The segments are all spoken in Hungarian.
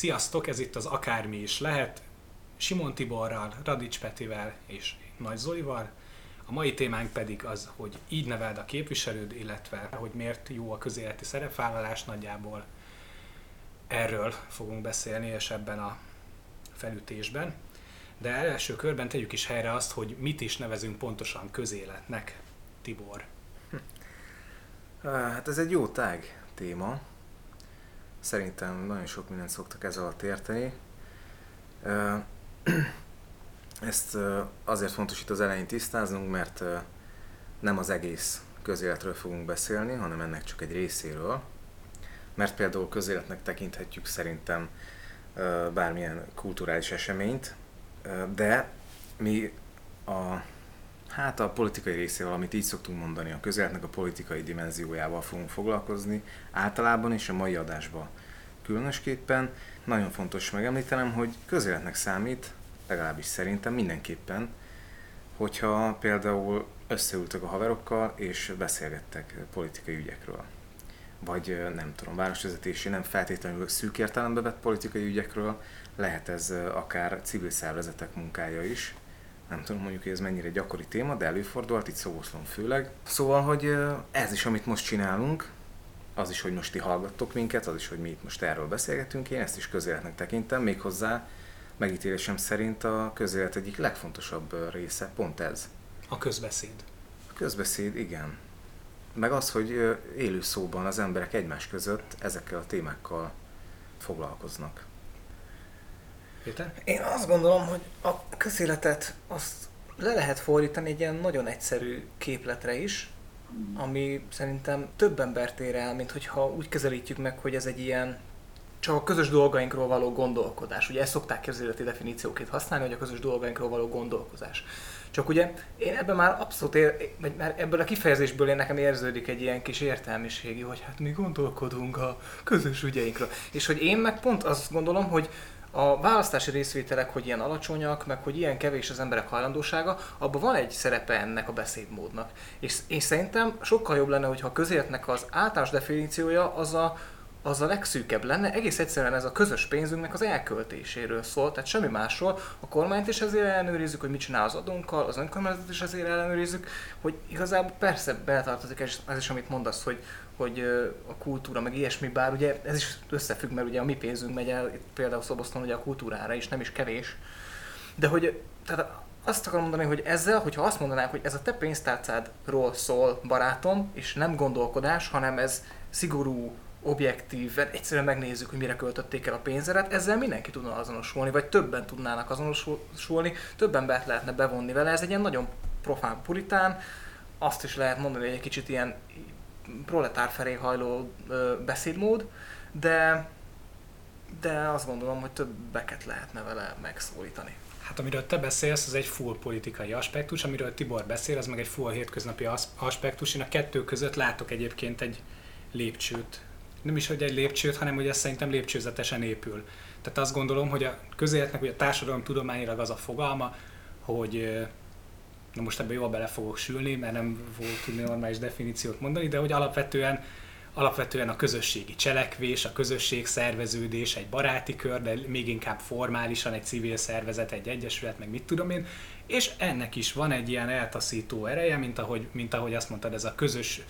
Sziasztok, ez itt az Akármi is lehet, Simon Tiborral, Radics Petivel és Nagy Zolival. A mai témánk pedig az, hogy így neveld a képviselőd, illetve hogy miért jó a közéleti szerepvállalás nagyjából. Erről fogunk beszélni, és ebben a felütésben. De első körben tegyük is helyre azt, hogy mit is nevezünk pontosan közéletnek, Tibor. Hát ez egy jó tág téma. Szerintem nagyon sok mindent szoktak ez alatt érteni. Ezt azért fontos itt az elején tisztáznunk, mert nem az egész közéletről fogunk beszélni, hanem ennek csak egy részéről. Mert például közéletnek tekinthetjük szerintem bármilyen kulturális eseményt, de mi a, hát a politikai részével, amit így szoktunk mondani, a közéletnek a politikai dimenziójával fogunk foglalkozni általában és a mai adásban különösképpen. Nagyon fontos megemlítenem, hogy közéletnek számít, legalábbis szerintem mindenképpen, hogyha például összeültek a haverokkal és beszélgettek politikai ügyekről. Vagy nem tudom, városvezetési, nem feltétlenül szűk értelembe vett politikai ügyekről, lehet ez akár civil szervezetek munkája is. Nem tudom mondjuk, hogy ez mennyire gyakori téma, de előfordulhat, itt Szóvoszlón főleg. Szóval, hogy ez is, amit most csinálunk, az is, hogy most ti hallgattok minket, az is, hogy mi itt most erről beszélgetünk, én ezt is közéletnek tekintem, méghozzá megítélésem szerint a közélet egyik legfontosabb része pont ez. A közbeszéd. A közbeszéd, igen. Meg az, hogy élő szóban az emberek egymás között ezekkel a témákkal foglalkoznak. Péter? Én azt gondolom, hogy a közéletet azt le lehet fordítani egy ilyen nagyon egyszerű képletre is, ami szerintem több embert ér el, mint hogyha úgy kezelítjük meg, hogy ez egy ilyen csak a közös dolgainkról való gondolkodás. Ugye ezt szokták közéleti definícióként használni, hogy a közös dolgainkról való gondolkozás. Csak ugye én ebben már abszolút, ér, vagy már ebből a kifejezésből én nekem érződik egy ilyen kis értelmiségi, hogy hát mi gondolkodunk a közös ügyeinkről. És hogy én meg pont azt gondolom, hogy a választási részvételek, hogy ilyen alacsonyak, meg hogy ilyen kevés az emberek hajlandósága, abban van egy szerepe ennek a beszédmódnak. És én szerintem sokkal jobb lenne, hogyha a közértnek az általános definíciója az a, az a legszűkebb lenne, egész egyszerűen ez a közös pénzünknek az elköltéséről szól, tehát semmi másról. A kormányt is ezért ellenőrizzük, hogy mit csinál az adónkkal, az önkormányzatot is ezért ellenőrizzük, hogy igazából persze beletartozik ez, ez is, amit mondasz, hogy, hogy a kultúra, meg ilyesmi, bár ugye ez is összefügg, mert ugye a mi pénzünk megy el, itt például Szoboszton ugye a kultúrára is, nem is kevés. De hogy tehát azt akarom mondani, hogy ezzel, hogyha azt mondanánk, hogy ez a te pénztárcádról szól, barátom, és nem gondolkodás, hanem ez szigorú, objektív, egyszerűen megnézzük, hogy mire költötték el a pénzedet, ezzel mindenki tudna azonosulni, vagy többen tudnának azonosulni, több embert lehetne bevonni vele, ez egy ilyen nagyon profán puritán, azt is lehet mondani, hogy egy kicsit ilyen proletár felé hajló beszédmód, de, de azt gondolom, hogy többeket lehetne vele megszólítani. Hát amiről te beszélsz, az egy full politikai aspektus, amiről Tibor beszél, az meg egy full hétköznapi aspektus. Én a kettő között látok egyébként egy lépcsőt. Nem is, hogy egy lépcsőt, hanem hogy ez szerintem lépcsőzetesen épül. Tehát azt gondolom, hogy a közéletnek, hogy a társadalom tudományilag az a fogalma, hogy na most ebbe jól bele fogok sülni, mert nem fogok tudni normális definíciót mondani, de hogy alapvetően alapvetően a közösségi cselekvés, a közösség szerveződés, egy baráti kör, de még inkább formálisan egy civil szervezet, egy egyesület, meg mit tudom én, és ennek is van egy ilyen eltaszító ereje, mint ahogy, mint ahogy azt mondtad, ez a közös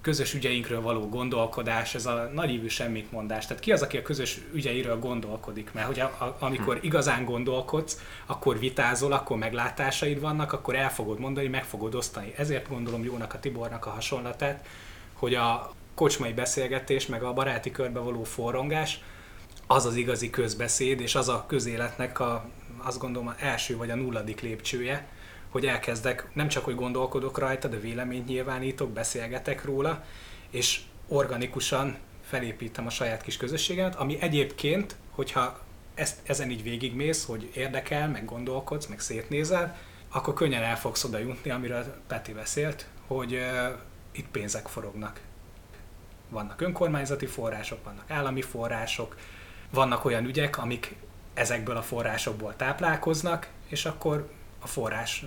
közös ügyeinkről való gondolkodás, ez a nagyívű semmit mondás. Tehát ki az, aki a közös ügyeiről gondolkodik? Mert hogy a, a, amikor hm. igazán gondolkodsz, akkor vitázol, akkor meglátásaid vannak, akkor el fogod mondani, meg fogod osztani. Ezért gondolom jónak a Tibornak a hasonlatát, hogy a kocsmai beszélgetés, meg a baráti körbe való forrongás, az az igazi közbeszéd, és az a közéletnek a, azt gondolom, a első vagy a nulladik lépcsője, hogy elkezdek, nem csak, hogy gondolkodok rajta, de véleményt nyilvánítok, beszélgetek róla, és organikusan felépítem a saját kis közösségemet, ami egyébként, hogyha ezt, ezen így végigmész, hogy érdekel, meg gondolkodsz, meg szétnézel, akkor könnyen el fogsz oda jutni, amiről Peti beszélt, hogy uh, itt pénzek forognak. Vannak önkormányzati források, vannak állami források, vannak olyan ügyek, amik ezekből a forrásokból táplálkoznak, és akkor a forrás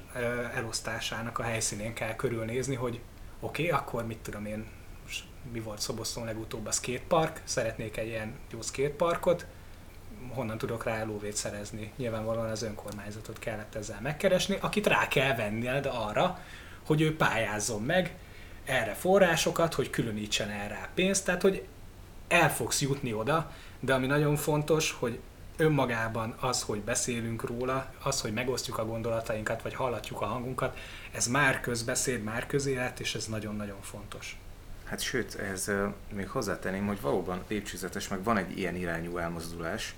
elosztásának a helyszínén kell körülnézni, hogy oké, okay, akkor mit tudom én, mi volt Szoboszlón legutóbb a skatepark, szeretnék egy ilyen jó skateparkot, honnan tudok rá lóvét szerezni. Nyilvánvalóan az önkormányzatot kellett ezzel megkeresni, akit rá kell venned arra, hogy ő pályázzon meg erre forrásokat, hogy különítsen el rá pénzt, tehát hogy el fogsz jutni oda, de ami nagyon fontos, hogy önmagában az, hogy beszélünk róla, az, hogy megosztjuk a gondolatainkat, vagy hallatjuk a hangunkat, ez már közbeszéd, már közélet, és ez nagyon-nagyon fontos. Hát sőt, ez még hozzátenném, hogy valóban lépcsőzetes, meg van egy ilyen irányú elmozdulás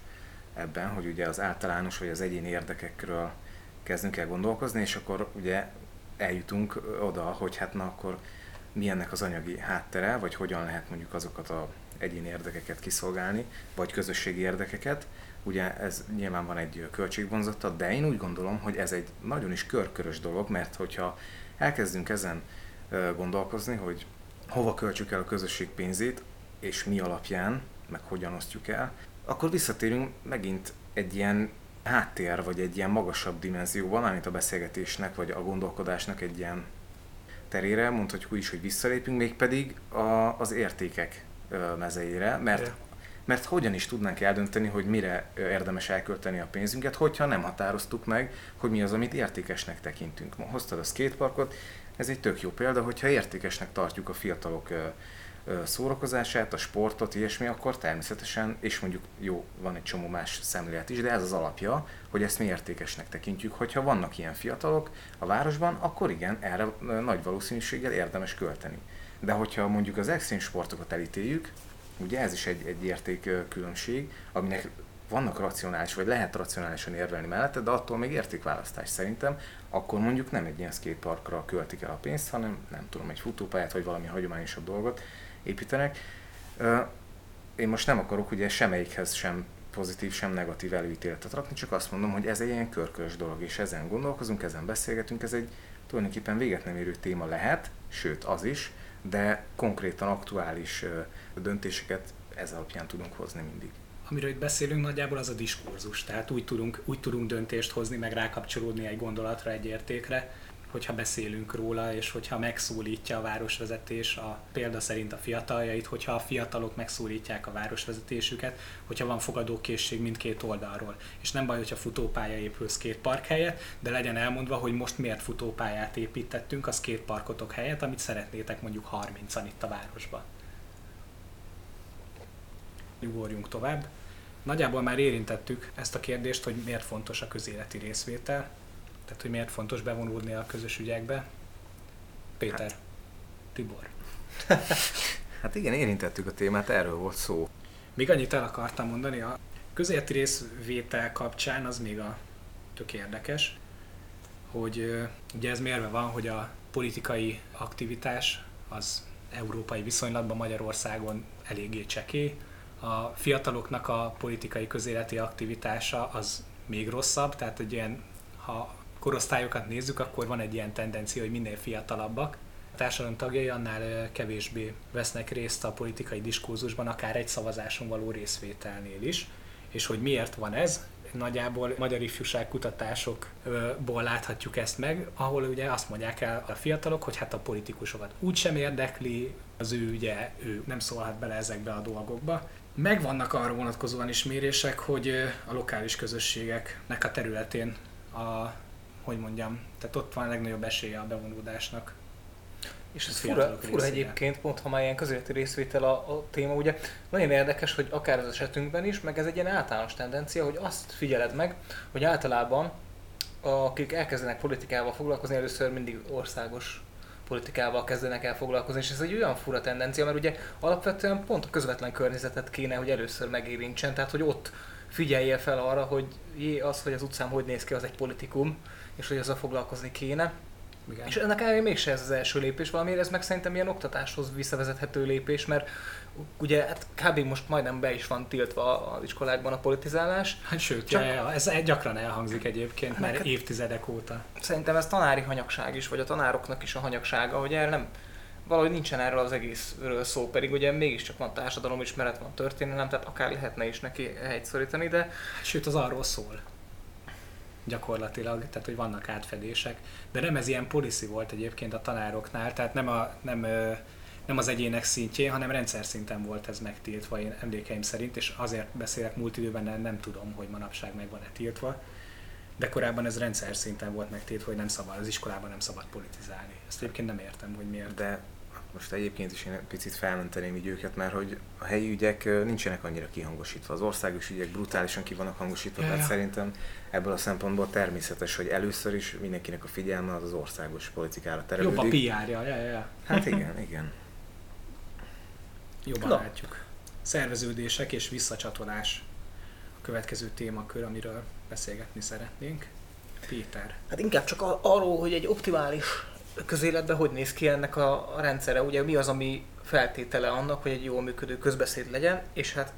ebben, hogy ugye az általános vagy az egyéni érdekekről kezdünk el gondolkozni, és akkor ugye eljutunk oda, hogy hát na akkor mi ennek az anyagi háttere, vagy hogyan lehet mondjuk azokat a egyéni érdekeket kiszolgálni, vagy közösségi érdekeket. Ugye ez nyilván van egy költségvonzata, de én úgy gondolom, hogy ez egy nagyon is körkörös dolog, mert hogyha elkezdünk ezen gondolkozni, hogy hova költsük el a közösség pénzét, és mi alapján, meg hogyan osztjuk el, akkor visszatérünk megint egy ilyen háttér, vagy egy ilyen magasabb dimenzióban, amit a beszélgetésnek, vagy a gondolkodásnak egy ilyen terére, mondhatjuk úgy is, hogy visszalépünk, mégpedig a, az értékek mezeire, mert, mert hogyan is tudnánk eldönteni, hogy mire érdemes elkölteni a pénzünket, hogyha nem határoztuk meg, hogy mi az, amit értékesnek tekintünk. Hoztad a skateparkot, ez egy tök jó példa, hogyha értékesnek tartjuk a fiatalok szórakozását, a sportot, ilyesmi, akkor természetesen, és mondjuk jó, van egy csomó más szemlélet is, de ez az alapja, hogy ezt mi értékesnek tekintjük. Hogyha vannak ilyen fiatalok a városban, akkor igen, erre nagy valószínűséggel érdemes költeni. De hogyha mondjuk az extrém sportokat elítéljük, ugye ez is egy, egy értékkülönbség, aminek vannak racionális, vagy lehet racionálisan érvelni mellette, de attól még értékválasztás szerintem, akkor mondjuk nem egy ilyen skateparkra költik el a pénzt, hanem nem tudom, egy futópályát, vagy valami hagyományosabb dolgot építenek. Én most nem akarok ugye semmelyikhez sem pozitív, sem negatív előítéletet rakni, csak azt mondom, hogy ez egy ilyen körkörös dolog, és ezen gondolkozunk, ezen beszélgetünk, ez egy tulajdonképpen véget nem érő téma lehet, sőt az is, de konkrétan aktuális döntéseket ez alapján tudunk hozni mindig. Amiről itt beszélünk nagyjából az a diskurzus, tehát úgy tudunk, úgy tudunk döntést hozni, meg rákapcsolódni egy gondolatra, egy értékre, hogyha beszélünk róla, és hogyha megszólítja a városvezetés a példa szerint a fiataljait, hogyha a fiatalok megszólítják a városvezetésüket, hogyha van fogadókészség mindkét oldalról. És nem baj, hogyha futópálya épül park helyett, de legyen elmondva, hogy most miért futópályát építettünk a parkotok helyett, amit szeretnétek mondjuk 30-an itt a városban. Ugorjunk tovább. Nagyjából már érintettük ezt a kérdést, hogy miért fontos a közéleti részvétel, tehát, hogy miért fontos bevonulni a közös ügyekbe. Péter, hát. Tibor. hát igen, érintettük a témát, erről volt szó. Még annyit el akartam mondani, a közéleti részvétel kapcsán az még a tök érdekes, hogy ugye ez mérve van, hogy a politikai aktivitás az európai viszonylatban Magyarországon eléggé csekély. A fiataloknak a politikai közéleti aktivitása az még rosszabb, tehát egy ilyen, ha korosztályokat nézzük, akkor van egy ilyen tendencia, hogy minél fiatalabbak. A társadalom tagjai annál kevésbé vesznek részt a politikai diskurzusban, akár egy szavazáson való részvételnél is. És hogy miért van ez? Nagyjából magyar ifjúság kutatásokból láthatjuk ezt meg, ahol ugye azt mondják el a fiatalok, hogy hát a politikusokat úgysem érdekli, az ő ugye, ő nem szólhat bele ezekbe a dolgokba. Megvannak arra vonatkozóan is mérések, hogy a lokális közösségeknek a területén a hogy mondjam, tehát ott van a legnagyobb esélye a bevonódásnak. És ez fura, fura egyébként, pont ha már ilyen közéleti részvétel a, a téma, ugye nagyon érdekes, hogy akár az esetünkben is, meg ez egy ilyen általános tendencia, hogy azt figyeled meg, hogy általában akik elkezdenek politikával foglalkozni, először mindig országos politikával kezdenek el foglalkozni, és ez egy olyan fura tendencia, mert ugye alapvetően pont a közvetlen környezetet kéne, hogy először megérintsen, tehát hogy ott figyelje fel arra, hogy jé, az, hogy az utcán hogy néz ki, az egy politikum, és hogy ezzel foglalkozni kéne. Igen. És ennek ellenére mégse ez az első lépés, valamiért ez meg szerintem ilyen oktatáshoz visszavezethető lépés, mert ugye hát kb. most majdnem be is van tiltva az iskolákban a politizálás. Hát sőt, csak, ja, ja, ez gyakran elhangzik egyébként, mert hát, évtizedek óta. Szerintem ez tanári hanyagság is, vagy a tanároknak is a hanyagsága, hogy erre nem, valahogy nincsen erről az egészről szó, pedig ugye mégiscsak van társadalomismeret, van történelem, tehát akár lehetne is neki helyt szorítani, de... Sőt, az arról szól gyakorlatilag, tehát hogy vannak átfedések, de nem ez ilyen policy volt egyébként a tanároknál, tehát nem, a, nem nem az egyének szintjén, hanem rendszer szinten volt ez megtiltva, én emlékeim szerint, és azért beszélek múlt időben, nem, nem tudom, hogy manapság meg van-e tiltva, de korábban ez rendszer szinten volt megtiltva, hogy nem szabad, az iskolában nem szabad politizálni. Ezt egyébként nem értem, hogy miért. De most egyébként is én picit felmenteném így őket, mert hogy a helyi ügyek nincsenek annyira kihangosítva. Az országos ügyek brutálisan ki vannak hangosítva, ja, tehát ja. szerintem ebből a szempontból természetes, hogy először is mindenkinek a figyelme az az országos politikára terelődik. Jobb a PR-ja, ja, ja. Hát igen, igen. Jobban Na. látjuk. Szerveződések és visszacsatolás a következő témakör, amiről beszélgetni szeretnénk. Péter. Hát inkább csak arról, hogy egy optimális közéletben hogy néz ki ennek a, rendszere, ugye mi az, ami feltétele annak, hogy egy jól működő közbeszéd legyen, és hát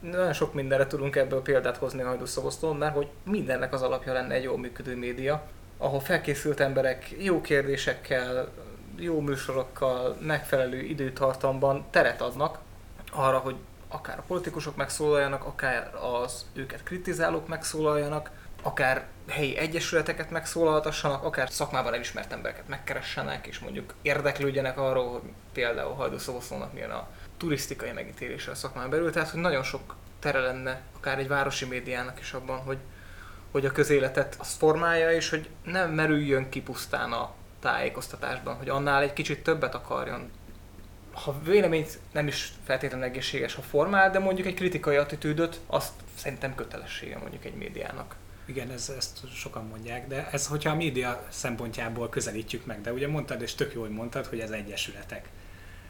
nagyon sok mindenre tudunk ebből példát hozni a Hajdúszobosztón, mert hogy mindennek az alapja lenne egy jól működő média, ahol felkészült emberek jó kérdésekkel, jó műsorokkal, megfelelő időtartamban teret adnak arra, hogy akár a politikusok megszólaljanak, akár az őket kritizálók megszólaljanak, akár helyi egyesületeket megszólaltassanak, akár szakmában elismert embereket megkeressenek, és mondjuk érdeklődjenek arról, hogy például Hajdúszoboszlónak milyen a turisztikai megítélése a szakmán belül, tehát hogy nagyon sok tere lenne akár egy városi médiának is abban, hogy, hogy a közéletet azt formálja, és hogy nem merüljön ki pusztán a tájékoztatásban, hogy annál egy kicsit többet akarjon. Ha véleményt nem is feltétlenül egészséges, ha formál, de mondjuk egy kritikai attitűdöt, azt szerintem kötelessége mondjuk egy médiának. Igen, ez, ezt sokan mondják, de ez, hogyha a média szempontjából közelítjük meg, de ugye mondtad, és tök jól mondtad, hogy ez egyesületek.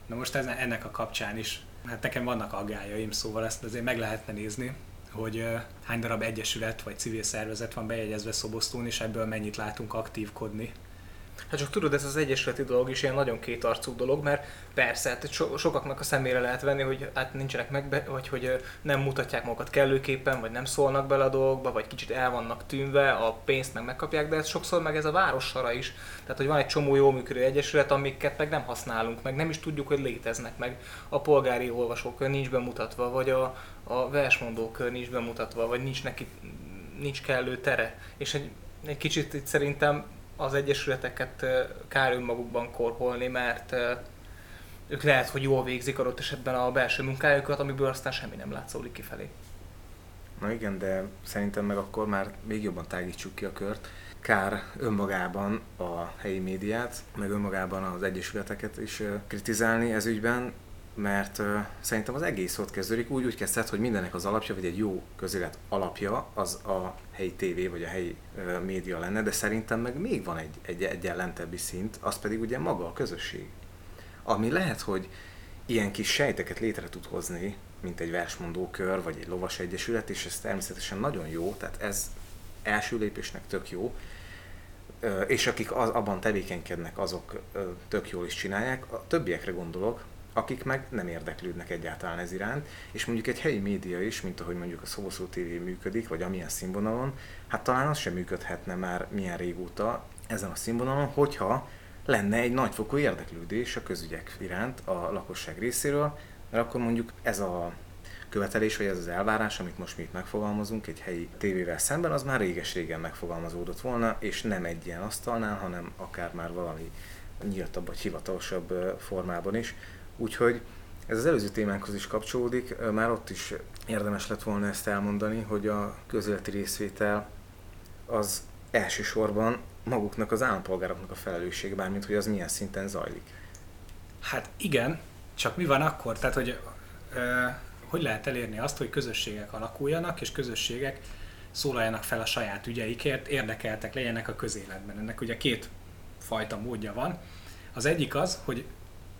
Na most ez, ennek a kapcsán is, hát nekem vannak aggájaim, szóval ezt azért meg lehetne nézni, hogy hány darab egyesület vagy civil szervezet van bejegyezve Szobosztón, és ebből mennyit látunk aktívkodni Hát csak tudod, ez az egyesületi dolog is ilyen nagyon kétarcú dolog, mert persze, hát so- sokaknak a szemére lehet venni, hogy hát nincsenek meg, vagy hogy nem mutatják magukat kellőképpen, vagy nem szólnak bele a dolgokba, vagy kicsit el vannak tűnve, a pénzt meg megkapják, de ez sokszor meg ez a várossara is. Tehát, hogy van egy csomó jó működő egyesület, amiket meg nem használunk, meg nem is tudjuk, hogy léteznek, meg a polgári olvasókör nincs bemutatva, vagy a, a versmondókör nincs bemutatva, vagy nincs neki nincs kellő tere. És egy, egy kicsit itt szerintem az egyesületeket kár önmagukban korholni, mert ők lehet, hogy jól végzik adott esetben a belső munkájukat, amiből aztán semmi nem látszódik kifelé. Na igen, de szerintem meg akkor már még jobban tágítsuk ki a kört. Kár önmagában a helyi médiát, meg önmagában az egyesületeket is kritizálni ez ügyben, mert uh, szerintem az egész ott kezdődik, úgy, úgy kezdett, hogy mindennek az alapja, vagy egy jó közélet alapja az a helyi tévé, vagy a helyi uh, média lenne, de szerintem meg még van egy, egy egyenlentebbi szint, az pedig ugye maga a közösség. Ami lehet, hogy ilyen kis sejteket létre tud hozni, mint egy versmondó kör, vagy egy lovas egyesület, és ez természetesen nagyon jó, tehát ez első lépésnek tök jó, és akik az, abban tevékenykednek, azok tök jól is csinálják. A többiekre gondolok, akik meg nem érdeklődnek egyáltalán ez iránt, és mondjuk egy helyi média is, mint ahogy mondjuk a Szoboszó TV működik, vagy amilyen színvonalon, hát talán az sem működhetne már milyen régóta ezen a színvonalon, hogyha lenne egy nagyfokú érdeklődés a közügyek iránt a lakosság részéről, mert akkor mondjuk ez a követelés, vagy ez az elvárás, amit most mi itt megfogalmazunk egy helyi tévével szemben, az már réges-régen megfogalmazódott volna, és nem egy ilyen asztalnál, hanem akár már valami nyíltabb vagy hivatalosabb formában is. Úgyhogy ez az előző témánkhoz is kapcsolódik, már ott is érdemes lett volna ezt elmondani, hogy a közéleti részvétel az elsősorban maguknak, az állampolgároknak a felelősség, bármint hogy az milyen szinten zajlik. Hát igen, csak mi van akkor? Tehát, hogy ö, hogy lehet elérni azt, hogy közösségek alakuljanak, és közösségek szólaljanak fel a saját ügyeikért, érdekeltek legyenek a közéletben. Ennek ugye két fajta módja van. Az egyik az, hogy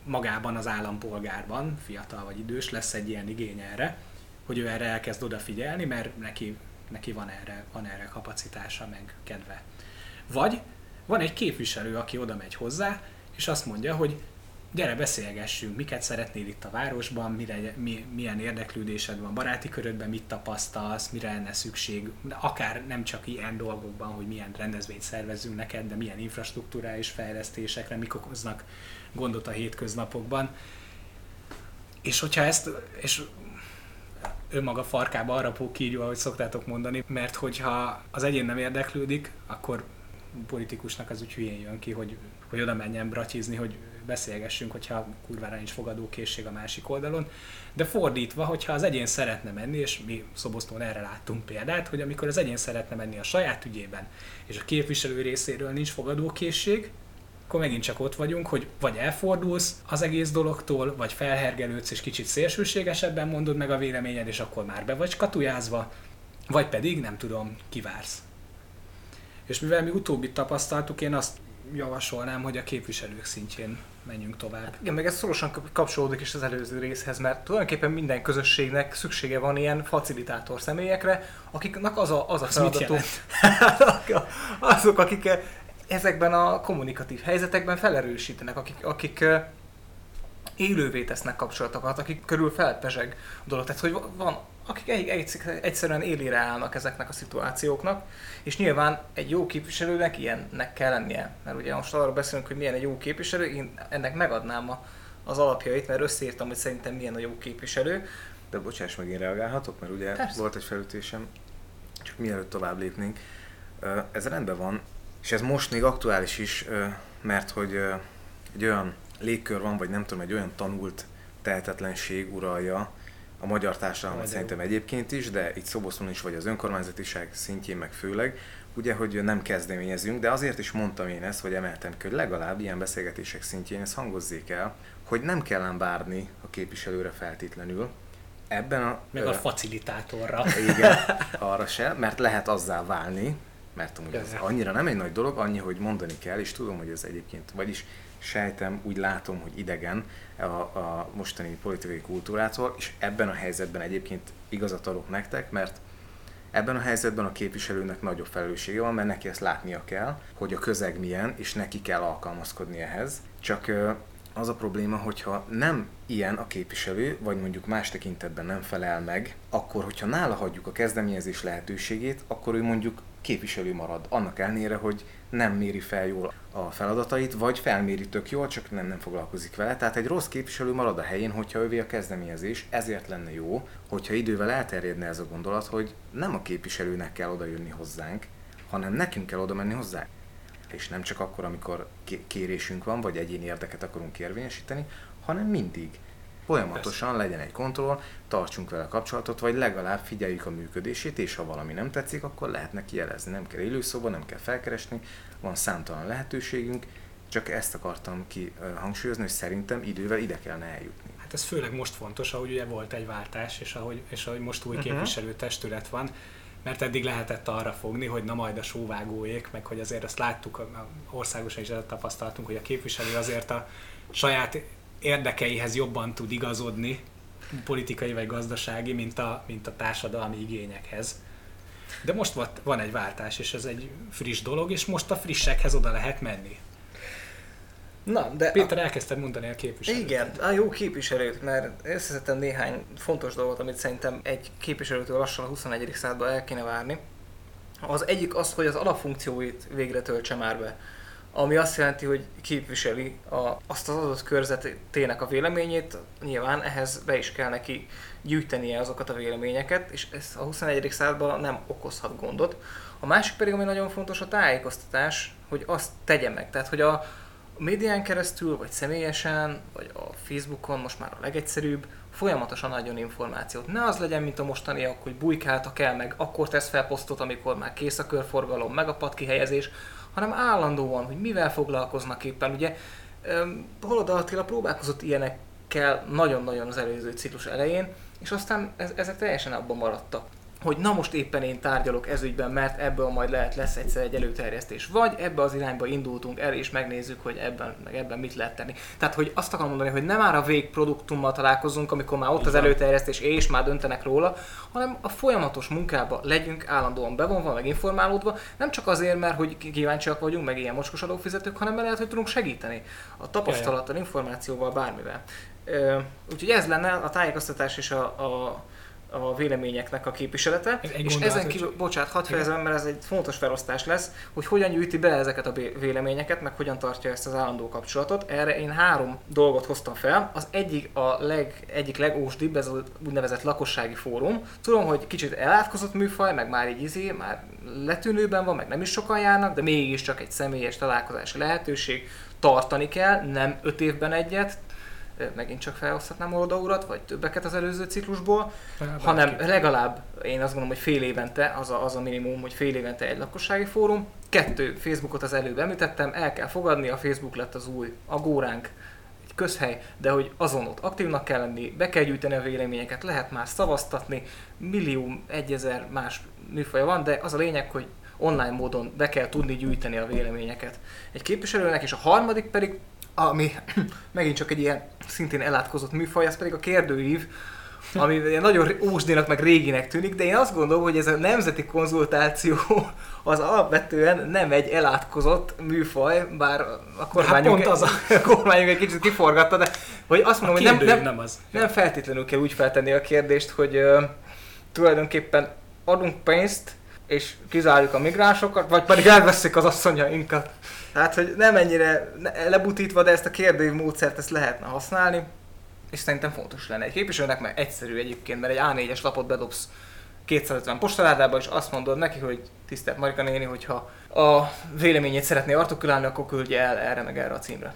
magában az állampolgárban, fiatal vagy idős, lesz egy ilyen igény erre, hogy ő erre elkezd odafigyelni, mert neki, neki van, erre, van erre kapacitása, meg kedve. Vagy van egy képviselő, aki oda megy hozzá, és azt mondja, hogy gyere beszélgessünk, miket szeretnél itt a városban, mire, mi, milyen érdeklődésed van baráti körödben, mit tapasztalsz, mire lenne szükség, akár nem csak ilyen dolgokban, hogy milyen rendezvényt szervezzünk neked, de milyen infrastruktúrális fejlesztésekre, mik okoznak gondot a hétköznapokban. És hogyha ezt, és önmaga farkába arra kígyó, ahogy szoktátok mondani, mert hogyha az egyén nem érdeklődik, akkor politikusnak az úgy hülyén jön ki, hogy, hogy oda menjen bratizni, hogy beszélgessünk, hogyha kurvára nincs fogadókészség a másik oldalon. De fordítva, hogyha az egyén szeretne menni, és mi Szobosztón erre láttunk példát, hogy amikor az egyén szeretne menni a saját ügyében, és a képviselő részéről nincs fogadókészség, akkor megint csak ott vagyunk, hogy vagy elfordulsz az egész dologtól, vagy felhergelődsz és kicsit szélsőségesebben mondod meg a véleményed, és akkor már be vagy katujázva, vagy pedig, nem tudom, kivársz. És mivel mi utóbbi tapasztaltuk, én azt javasolnám, hogy a képviselők szintjén menjünk tovább. Igen, meg ez szorosan kapcsolódik is az előző részhez, mert tulajdonképpen minden közösségnek szüksége van ilyen facilitátor személyekre, akiknek az a, az a feladatuk, azok, akik ezekben a kommunikatív helyzetekben felerősítenek, akik, akik élővé tesznek kapcsolatokat, akik körül felpezseg a dolog. Tehát, hogy van, akik egyszerűen élére állnak ezeknek a szituációknak, és nyilván egy jó képviselőnek ilyennek kell lennie. Mert ugye most arról beszélünk, hogy milyen egy jó képviselő, én ennek megadnám a, az alapjait, mert összeírtam, hogy szerintem milyen a jó képviselő. De bocsáss meg, én reagálhatok, mert ugye Persze. volt egy felütésem, csak mielőtt tovább lépnénk. Ez rendben van, és ez most még aktuális is, mert hogy egy olyan légkör van, vagy nem tudom, egy olyan tanult tehetetlenség uralja a magyar társadalmat szerintem egyébként is, de itt Szoboszon is, vagy az önkormányzatiság szintjén meg főleg, ugye, hogy nem kezdeményezünk, de azért is mondtam én ezt, vagy emeltem ki, hogy legalább ilyen beszélgetések szintjén ez hangozzék el, hogy nem kellene várni a képviselőre feltétlenül, ebben a... Meg a facilitátorra. Igen, arra se, mert lehet azzá válni, mert amúgy ez annyira nem egy nagy dolog, annyi, hogy mondani kell, és tudom, hogy ez egyébként, vagyis sejtem, úgy látom, hogy idegen a, a mostani politikai kultúrától, és ebben a helyzetben egyébként igazat adok nektek, mert ebben a helyzetben a képviselőnek nagyobb felelőssége van, mert neki ezt látnia kell, hogy a közeg milyen, és neki kell alkalmazkodni ehhez. Csak az a probléma, hogyha nem ilyen a képviselő, vagy mondjuk más tekintetben nem felel meg, akkor, hogyha nála hagyjuk a kezdeményezés lehetőségét, akkor ő mondjuk képviselő marad, annak ellenére, hogy nem méri fel jól a feladatait, vagy felméri tök jól, csak nem, nem foglalkozik vele. Tehát egy rossz képviselő marad a helyén, hogyha ővé a kezdeményezés, ezért lenne jó, hogyha idővel elterjedne ez a gondolat, hogy nem a képviselőnek kell oda jönni hozzánk, hanem nekünk kell oda menni hozzá. És nem csak akkor, amikor kérésünk van, vagy egyéni érdeket akarunk érvényesíteni, hanem mindig folyamatosan legyen egy kontroll, tartsunk vele kapcsolatot, vagy legalább figyeljük a működését, és ha valami nem tetszik, akkor lehet neki jelezni. Nem kell élőszoba, nem kell felkeresni, van számtalan lehetőségünk, csak ezt akartam ki hangsúlyozni, hogy szerintem idővel ide kellene eljutni. Hát ez főleg most fontos, ahogy ugye volt egy váltás, és ahogy, és ahogy most új uh-huh. képviselőtestület van, mert eddig lehetett arra fogni, hogy na majd a sóvágóék, meg hogy azért azt láttuk, országosan is tapasztaltunk, hogy a képviselő azért a saját érdekeihez jobban tud igazodni, politikai vagy gazdasági, mint a, mint a társadalmi igényekhez. De most van egy váltás, és ez egy friss dolog, és most a frissekhez oda lehet menni. Na, de Péter, a... elkezdted mondani a képviselőt. Igen, a jó képviselőt, mert összeszedtem néhány fontos dolgot, amit szerintem egy képviselőtől lassan a 21. században el kéne várni. Az egyik az, hogy az alapfunkcióit végre töltse már be ami azt jelenti, hogy képviseli a, azt az adott körzetének a véleményét, nyilván ehhez be is kell neki gyűjtenie azokat a véleményeket, és ez a 21. században nem okozhat gondot. A másik pedig, ami nagyon fontos, a tájékoztatás, hogy azt tegye meg. Tehát, hogy a médián keresztül, vagy személyesen, vagy a Facebookon, most már a legegyszerűbb, folyamatosan adjon információt. Ne az legyen, mint a mostaniak, hogy bujkáltak el, meg akkor tesz fel posztot, amikor már kész a körforgalom, meg a pad kihelyezés, hanem állandóan, hogy mivel foglalkoznak éppen. Ugye Holoda Attila próbálkozott ilyenekkel nagyon-nagyon az előző ciklus elején, és aztán ezek teljesen abban maradtak hogy na most éppen én tárgyalok ezügyben, mert ebből majd lehet lesz egyszer egy előterjesztés. Vagy ebbe az irányba indultunk el, és megnézzük, hogy ebben, meg ebben mit lehet tenni. Tehát, hogy azt akarom mondani, hogy nem már a végproduktummal találkozunk, amikor már ott az előterjesztés, és már döntenek róla, hanem a folyamatos munkába legyünk állandóan bevonva, meg informálódva, nem csak azért, mert hogy kíváncsiak vagyunk, meg ilyen mocskos adófizetők, hanem mert lehet, hogy tudunk segíteni a tapasztalattal, információval, bármivel. Úgyhogy ez lenne a tájékoztatás és a, a a véleményeknek a képviselete, Egy és gondolat, ezen hogy- kívül, bocsánat, hadd fejezem, mert ez egy fontos felosztás lesz, hogy hogyan gyűjti be ezeket a véleményeket, meg hogyan tartja ezt az állandó kapcsolatot. Erre én három dolgot hoztam fel. Az egyik a leg, egyik legósdibb, ez az úgynevezett lakossági fórum. Tudom, hogy kicsit elátkozott műfaj, meg már így izé, már letűnőben van, meg nem is sokan járnak, de mégiscsak egy személyes találkozási lehetőség. Tartani kell, nem öt évben egyet, megint csak felhozhatnám Oda urat, vagy többeket az előző ciklusból, hanem legalább én azt gondolom, hogy fél évente, az a, az a minimum, hogy fél évente egy lakossági fórum. Kettő, Facebookot az előbb említettem, el kell fogadni, a Facebook lett az új agóránk, egy közhely, de hogy azon ott aktívnak kell lenni, be kell gyűjteni a véleményeket, lehet már szavaztatni, millió, egyezer más műfaja van, de az a lényeg, hogy online módon be kell tudni gyűjteni a véleményeket egy képviselőnek, és a harmadik pedig, ami megint csak egy ilyen szintén elátkozott műfaj, az pedig a kérdőív, ami nagyon ósdénak meg réginek tűnik, de én azt gondolom, hogy ez a nemzeti konzultáció az alapvetően nem egy elátkozott műfaj, bár a kormányunk, pont az a- a kormányunk egy kicsit kiforgatta, de hogy azt mondom, hogy nem, nem, nem az. nem feltétlenül kell úgy feltenni a kérdést, hogy ö, tulajdonképpen adunk pénzt, és kizárjuk a migránsokat, vagy pedig elveszik az asszonyainkat. Tehát, hogy nem ennyire lebutítva, de ezt a kérdőív módszert ezt lehetne használni, és szerintem fontos lenne. Egy képviselőnek meg egyszerű egyébként, mert egy A4-es lapot bedobsz 250 postaládába, és azt mondod neki, hogy tisztelt Marika néni, hogyha a véleményét szeretné artikulálni, akkor küldje el erre meg erre a címre.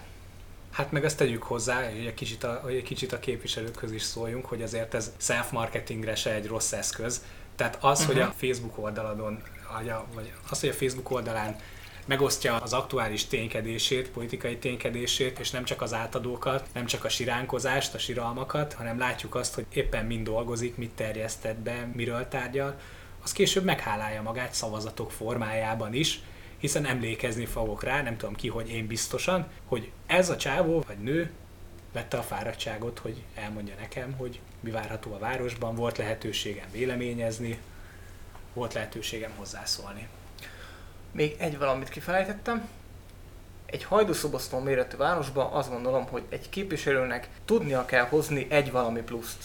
Hát meg azt tegyük hozzá, hogy egy kicsit a, hogy egy kicsit a képviselőkhöz is szóljunk, hogy azért ez self-marketingre se egy rossz eszköz. Tehát az, uh-huh. hogy a Facebook oldaladon, vagy, a, vagy az, hogy a Facebook oldalán megosztja az aktuális ténykedését, politikai ténykedését, és nem csak az átadókat, nem csak a siránkozást, a siralmakat, hanem látjuk azt, hogy éppen mind dolgozik, mit terjesztett be, miről tárgyal, az később meghálálja magát szavazatok formájában is, hiszen emlékezni fogok rá, nem tudom ki, hogy én biztosan, hogy ez a csávó vagy nő vette a fáradtságot, hogy elmondja nekem, hogy mi várható a városban, volt lehetőségem véleményezni, volt lehetőségem hozzászólni. Még egy valamit kifelejtettem. Egy hajdúszobosztó méretű városban azt gondolom, hogy egy képviselőnek tudnia kell hozni egy valami pluszt.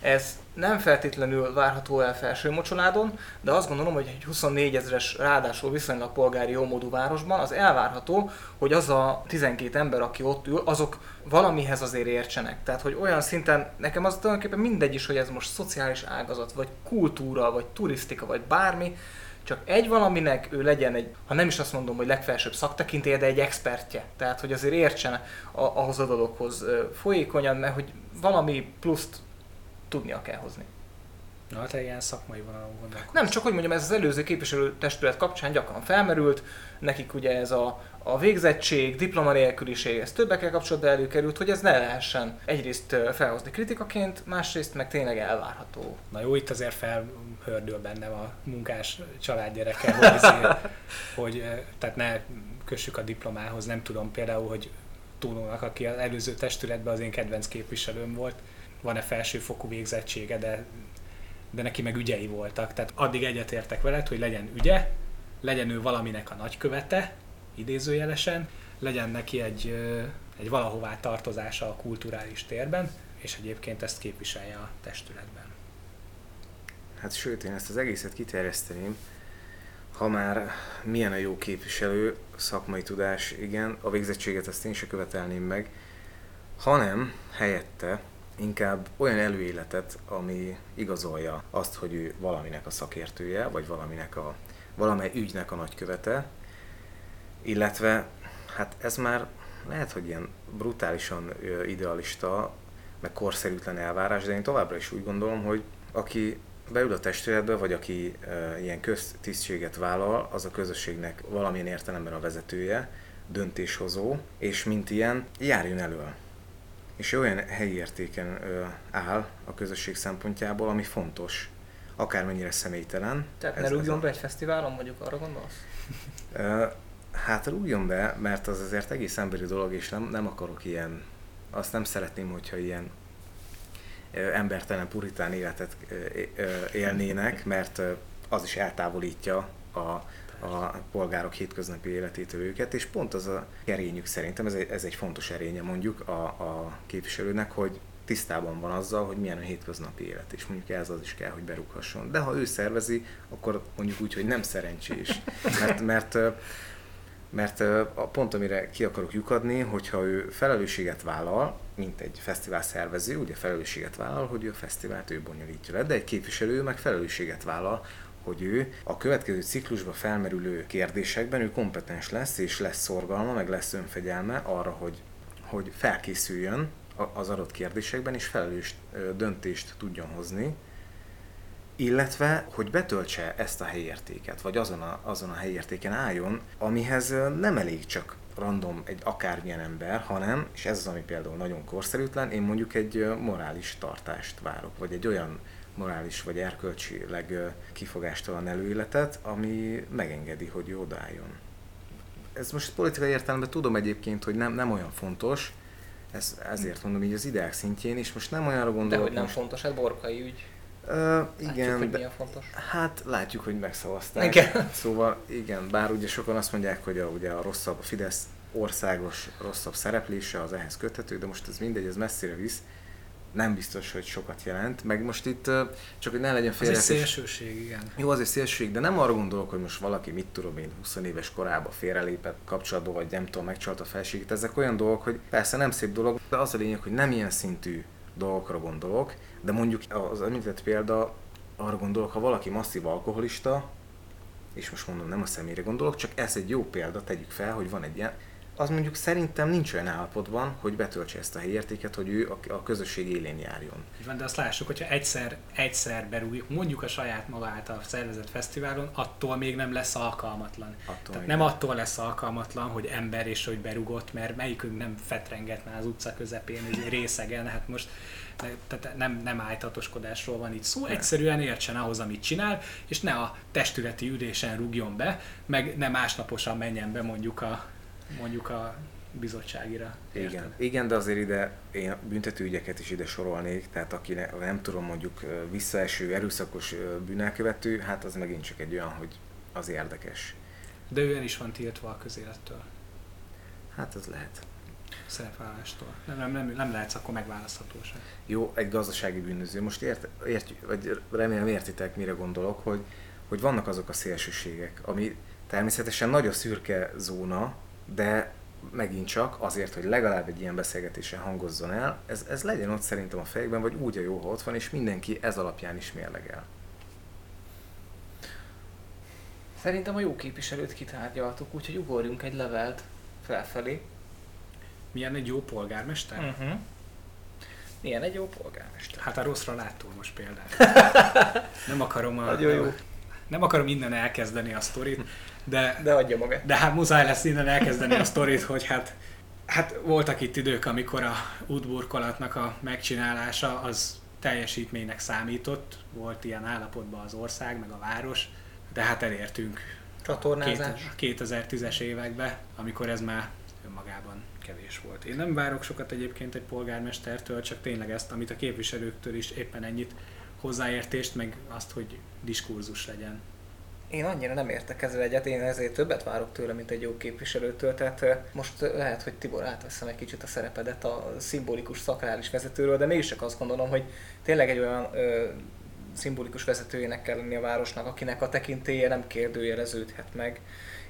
Ez nem feltétlenül várható el felső mocsoládon, de azt gondolom, hogy egy 24 ezeres, ráadásul viszonylag polgári jómódú városban az elvárható, hogy az a 12 ember, aki ott ül, azok valamihez azért értsenek. Tehát, hogy olyan szinten, nekem az tulajdonképpen mindegy is, hogy ez most szociális ágazat, vagy kultúra, vagy turisztika, vagy bármi, csak egy valaminek ő legyen egy, ha nem is azt mondom, hogy legfelsőbb szaktekintélye, de egy expertje. Tehát, hogy azért értsen ahhoz a dologhoz folyékonyan, mert hogy valami pluszt tudnia kell hozni. Na, te ilyen szakmai vonalon gondolkodsz. Nem, csak hogy mondjam, ez az előző képviselőtestület kapcsán gyakran felmerült, nekik ugye ez a, a végzettség, diploma nélküliség, ez többekkel kapcsolatban előkerült, hogy ez ne lehessen egyrészt felhozni kritikaként, másrészt meg tényleg elvárható. Na jó, itt azért felhördül bennem a munkás családgyereke, hogy, izé, hogy eh, tehát ne kössük a diplomához, nem tudom például, hogy Tónónak, aki az előző testületben az én kedvenc képviselőm volt, van-e felsőfokú végzettsége, de, de neki meg ügyei voltak. Tehát addig egyetértek veled, hogy legyen ügye, legyen ő valaminek a nagykövete, idézőjelesen, legyen neki egy, egy valahová tartozása a kulturális térben, és egyébként ezt képviselje a testületben. Hát sőt, én ezt az egészet kiterjeszteném, ha már milyen a jó képviselő, szakmai tudás, igen, a végzettséget ezt én se követelném meg, hanem helyette inkább olyan előéletet, ami igazolja azt, hogy ő valaminek a szakértője, vagy valaminek a, valamely ügynek a nagykövete, illetve hát ez már lehet, hogy ilyen brutálisan idealista, meg korszerűtlen elvárás, de én továbbra is úgy gondolom, hogy aki beül a testületbe, vagy aki e, ilyen köztisztséget vállal, az a közösségnek valamilyen értelemben a vezetője, döntéshozó, és mint ilyen járjon elő. És olyan helyi értéken áll a közösség szempontjából, ami fontos, akármennyire személytelen. Tehát ne rúgjon a- be egy fesztiválon, mondjuk arra gondolsz? Hát rúgjon be, mert az azért egész emberi dolog, és nem, nem akarok ilyen, azt nem szeretném, hogyha ilyen embertelen puritán életet élnének, mert az is eltávolítja a, a polgárok hétköznapi életétől őket, és pont az a erényük szerintem, ez egy, ez egy fontos erénye mondjuk a, a képviselőnek, hogy tisztában van azzal, hogy milyen a hétköznapi élet, és mondjuk ez az is kell, hogy berughasson. De ha ő szervezi, akkor mondjuk úgy, hogy nem szerencsés. Mert, mert, mert a pont, amire ki akarok lyukadni, hogyha ő felelősséget vállal, mint egy fesztivál szervező, ugye felelősséget vállal, hogy ő a fesztivált ő bonyolítja le, de egy képviselő meg felelősséget vállal, hogy ő a következő ciklusban felmerülő kérdésekben ő kompetens lesz, és lesz szorgalma, meg lesz önfegyelme arra, hogy, hogy felkészüljön az adott kérdésekben, és felelős döntést tudjon hozni, illetve, hogy betöltse ezt a helyértéket, vagy azon a, azon a helyértéken álljon, amihez nem elég csak random egy akármilyen ember, hanem, és ez az, ami például nagyon korszerűtlen, én mondjuk egy morális tartást várok, vagy egy olyan morális vagy erkölcsileg kifogástalan előéletet, ami megengedi, hogy odálljon. Ez most politikai értelemben tudom egyébként, hogy nem, nem olyan fontos, ez, ezért mondom így az ideák szintjén, és most nem olyanra gondolok. De hogy nem most... fontos, hát borkai ügy. Uh, igen, látjuk, hogy de, milyen fontos. Hát látjuk, hogy megszavazták. Igen. Szóval igen, bár ugye sokan azt mondják, hogy a, ugye a rosszabb, a Fidesz országos rosszabb szereplése az ehhez köthető, de most ez mindegy, ez messzire visz nem biztos, hogy sokat jelent. Meg most itt csak, hogy ne legyen félre. Ez szélsőség, igen. Jó, az egy szélsőség, de nem arra gondolok, hogy most valaki, mit tudom én, 20 éves korában félrelépett kapcsolatba, vagy nem tudom, megcsalta a felségét. Ezek olyan dolgok, hogy persze nem szép dolog, de az a lényeg, hogy nem ilyen szintű dolgokra gondolok, de mondjuk az említett példa, arra gondolok, ha valaki masszív alkoholista, és most mondom, nem a személyre gondolok, csak ez egy jó példa, tegyük fel, hogy van egy ilyen, az mondjuk szerintem nincs olyan állapotban, hogy betöltse ezt a helyértéket, hogy ő a, a közösség élén járjon. Van, de azt lássuk, hogyha egyszer, egyszer berúgjuk, mondjuk a saját maga által szervezett fesztiválon, attól még nem lesz alkalmatlan. Attól Tehát nem nem attól lesz alkalmatlan, hogy ember és hogy berugott, mert melyikünk nem fetrengetne az utca közepén részegen, hát most tehát nem, nem ájtatoskodásról van itt szó, egyszerűen értsen ahhoz, amit csinál, és ne a testületi ülésen rúgjon be, meg nem másnaposan menjen be mondjuk a mondjuk a bizottságira. Igen, igen, de azért ide én büntetőügyeket is ide sorolnék, tehát aki ne, nem tudom mondjuk visszaeső, erőszakos bűnelkövető, hát az megint csak egy olyan, hogy az érdekes. De ő is van tiltva a közélettől. Hát az lehet. Szerepvállástól. Nem, nem, nem, nem lehetsz akkor megválasztható sem. Jó, egy gazdasági bűnöző. Most ért, ért, vagy remélem értitek, mire gondolok, hogy, hogy vannak azok a szélsőségek, ami természetesen nagy a szürke zóna, de megint csak azért, hogy legalább egy ilyen beszélgetésen hangozzon el, ez, ez legyen ott szerintem a fejekben, vagy úgy a jó, ha ott van, és mindenki ez alapján is mérlegel. Szerintem a jó képviselőt kitárgyaltuk, úgyhogy ugorjunk egy levelt felfelé. Milyen egy jó polgármester? Uh-huh. Milyen egy jó polgármester? Hát a rosszra láttul most például. nem akarom a, Nagyon jó. Nem akarom innen elkezdeni a sztorit, de, de adja magát. De hát muszáj lesz innen elkezdeni a sztorit, hogy hát, hát voltak itt idők, amikor a útburkolatnak a megcsinálása az teljesítménynek számított, volt ilyen állapotban az ország, meg a város, de hát elértünk Csatornázás. 2010-es években, amikor ez már önmagában kevés volt. Én nem várok sokat egyébként egy polgármestertől, csak tényleg ezt, amit a képviselőktől is éppen ennyit hozzáértést, meg azt, hogy diskurzus legyen én annyira nem értek ezzel egyet, én ezért többet várok tőle, mint egy jó képviselőtől, tehát most lehet, hogy Tibor átveszem egy kicsit a szerepedet a szimbolikus szakrális vezetőről, de mégis csak azt gondolom, hogy tényleg egy olyan ö, szimbolikus vezetőjének kell lenni a városnak, akinek a tekintélye nem kérdőjeleződhet meg.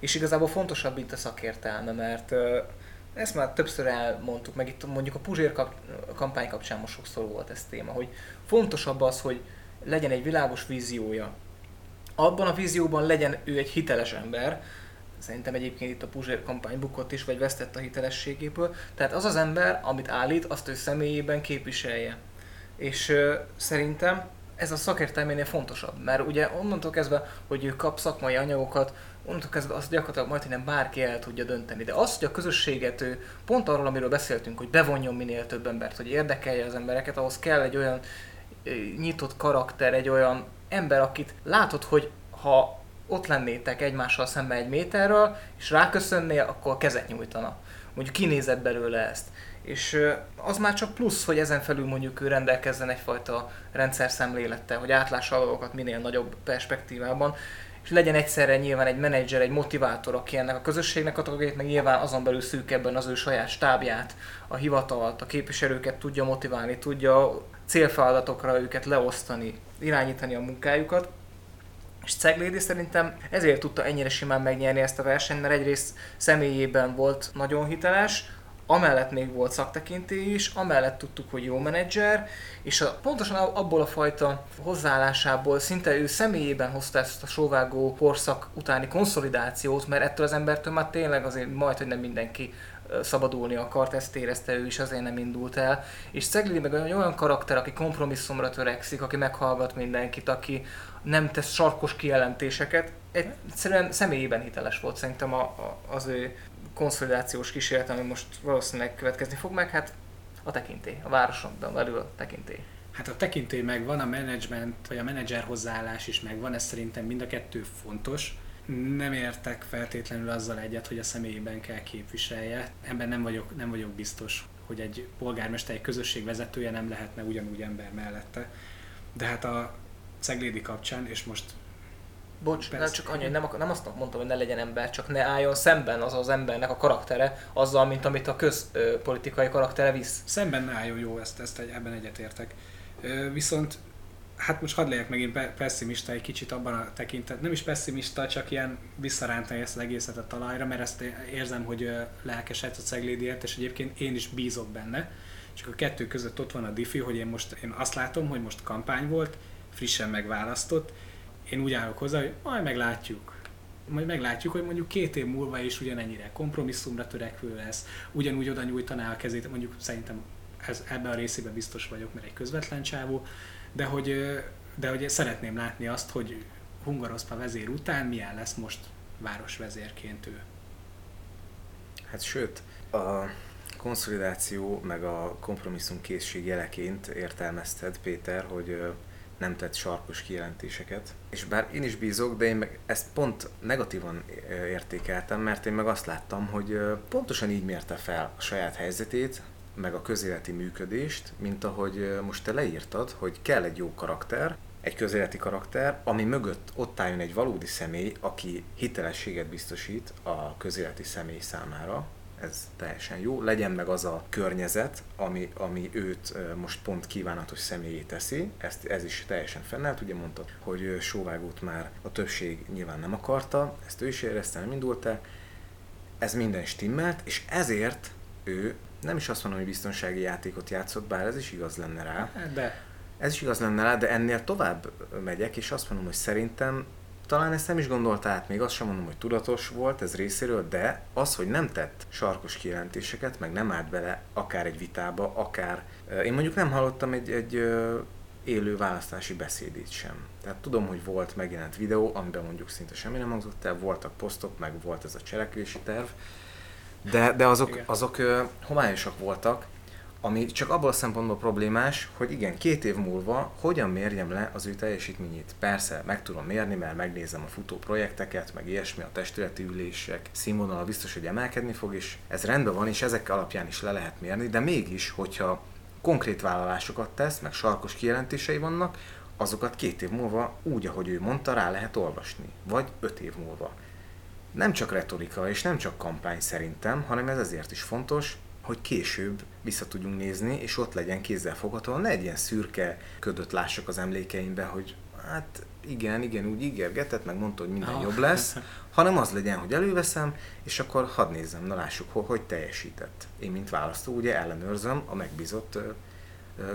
És igazából fontosabb, mint a szakértelme, mert ö, ezt már többször elmondtuk, meg itt mondjuk a Puzsér kap, kampány kapcsán most sokszor volt ez téma, hogy fontosabb az, hogy legyen egy világos víziója, abban a vízióban legyen ő egy hiteles ember, szerintem egyébként itt a Puzsér kampány bukott is, vagy vesztett a hitelességéből, tehát az az ember, amit állít, azt ő személyében képviselje. És ö, szerintem ez a szakértelménél fontosabb, mert ugye onnantól kezdve, hogy ő kap szakmai anyagokat, onnantól kezdve azt gyakorlatilag majd nem bárki el tudja dönteni. De az, hogy a közösséget ő pont arról, amiről beszéltünk, hogy bevonjon minél több embert, hogy érdekelje az embereket, ahhoz kell egy olyan nyitott karakter, egy olyan ember, akit látod, hogy ha ott lennétek egymással szemben egy méterről, és ráköszönnél, akkor kezet nyújtana. Mondjuk kinézett belőle ezt. És az már csak plusz, hogy ezen felül mondjuk ő rendelkezzen egyfajta rendszer szemlélettel, hogy átlássa a dolgokat minél nagyobb perspektívában. és legyen egyszerre nyilván egy menedzser, egy motivátor, aki ennek a közösségnek a tagjait, meg nyilván azon belül szűkebben az ő saját stábját, a hivatalt, a képviselőket tudja motiválni, tudja célfeladatokra őket leosztani, irányítani a munkájukat. És Ceglédi szerintem ezért tudta ennyire simán megnyerni ezt a versenyt, mert egyrészt személyében volt nagyon hiteles, amellett még volt szaktekintély is, amellett tudtuk, hogy jó menedzser, és a, pontosan abból a fajta hozzáállásából szinte ő személyében hozta ezt a sóvágó korszak utáni konszolidációt, mert ettől az embertől már tényleg azért majd, hogy nem mindenki szabadulni akart, ezt érezte ő is, azért nem indult el. És Ceglidi meg olyan, olyan karakter, aki kompromisszumra törekszik, aki meghallgat mindenkit, aki nem tesz sarkos kijelentéseket, egyszerűen személyében hiteles volt szerintem a, a, az ő konszolidációs kísérlet, ami most valószínűleg következni fog meg, hát a tekintély, a városon belül a tekintély. Hát a tekintély megvan, a menedzsment, vagy a menedzser hozzáállás is megvan, ez szerintem mind a kettő fontos. Nem értek feltétlenül azzal egyet, hogy a személyében kell képviselje. Ebben nem vagyok, nem vagyok biztos, hogy egy polgármester, egy közösség vezetője nem lehetne ugyanúgy ember mellette. De hát a Ceglédi kapcsán, és most Bocs, nem csak annyi, nem, nem azt mondtam, hogy ne legyen ember, csak ne álljon szemben az az embernek a karaktere azzal, mint amit a közpolitikai karaktere visz. Szemben ne álljon jó, ezt, ezt egy, ebben egyetértek. Viszont hát most hadd legyek megint pessimista egy kicsit abban a tekintet. Nem is pessimista, csak ilyen visszarántani ezt az egészet a talajra, mert ezt érzem, hogy lelkesedsz a Ceglédiért, és egyébként én is bízok benne. Csak a kettő között ott van a diffi, hogy én most én azt látom, hogy most kampány volt, frissen megválasztott, én úgy állok hozzá, hogy majd meglátjuk. Majd meglátjuk, hogy mondjuk két év múlva is ugyanennyire kompromisszumra törekvő lesz, ugyanúgy oda nyújtaná a kezét, mondjuk szerintem ez, ebben a részében biztos vagyok, mert egy közvetlen csávó, de hogy, de hogy szeretném látni azt, hogy Hungaroszpa vezér után milyen lesz most városvezérként ő. Hát sőt, a konszolidáció meg a kompromisszum készség jeleként értelmezted, Péter, hogy nem tett sarkos kijelentéseket. És bár én is bízok, de én meg ezt pont negatívan értékeltem, mert én meg azt láttam, hogy pontosan így mérte fel a saját helyzetét, meg a közéleti működést, mint ahogy most te leírtad, hogy kell egy jó karakter, egy közéleti karakter, ami mögött ott álljon egy valódi személy, aki hitelességet biztosít a közéleti személy számára, ez teljesen jó. Legyen meg az a környezet, ami, ami őt most pont kívánatos személyé teszi, ezt, ez is teljesen fennállt. Ugye mondta, hogy sóvágót már a többség nyilván nem akarta, ezt ő is érezte, nem indult el. Ez minden stimmelt, és ezért ő nem is azt mondom, hogy biztonsági játékot játszott, bár ez is igaz lenne rá. De. Ez is igaz lenne rá, de ennél tovább megyek, és azt mondom, hogy szerintem talán ezt nem is gondolta át, még azt sem mondom, hogy tudatos volt ez részéről, de az, hogy nem tett sarkos kijelentéseket, meg nem állt bele akár egy vitába, akár... Én mondjuk nem hallottam egy, egy élő választási beszédét sem. Tehát tudom, hogy volt megjelent videó, amiben mondjuk szinte semmi nem hangzott el, voltak posztok, meg volt ez a cselekvési terv, de, de azok, azok homályosak voltak, ami csak abból a szempontból problémás, hogy igen, két év múlva hogyan mérjem le az ő teljesítményét. Persze, meg tudom mérni, mert megnézem a futó projekteket, meg ilyesmi, a testületi ülések színvonala biztos, hogy emelkedni fog, és ez rendben van, és ezek alapján is le lehet mérni, de mégis, hogyha konkrét vállalásokat tesz, meg sarkos kijelentései vannak, azokat két év múlva úgy, ahogy ő mondta, rá lehet olvasni. Vagy öt év múlva. Nem csak retorika, és nem csak kampány szerintem, hanem ez ezért is fontos, hogy később vissza tudjunk nézni, és ott legyen kézzelfogható, ne egy ilyen szürke ködöt lássak az emlékeimbe, hogy hát igen, igen, úgy ígérgetett, meg mondta, hogy minden oh. jobb lesz, hanem az legyen, hogy előveszem, és akkor hadd nézzem, na lássuk, hogy, hogy teljesített. Én, mint választó, ugye ellenőrzöm a megbízott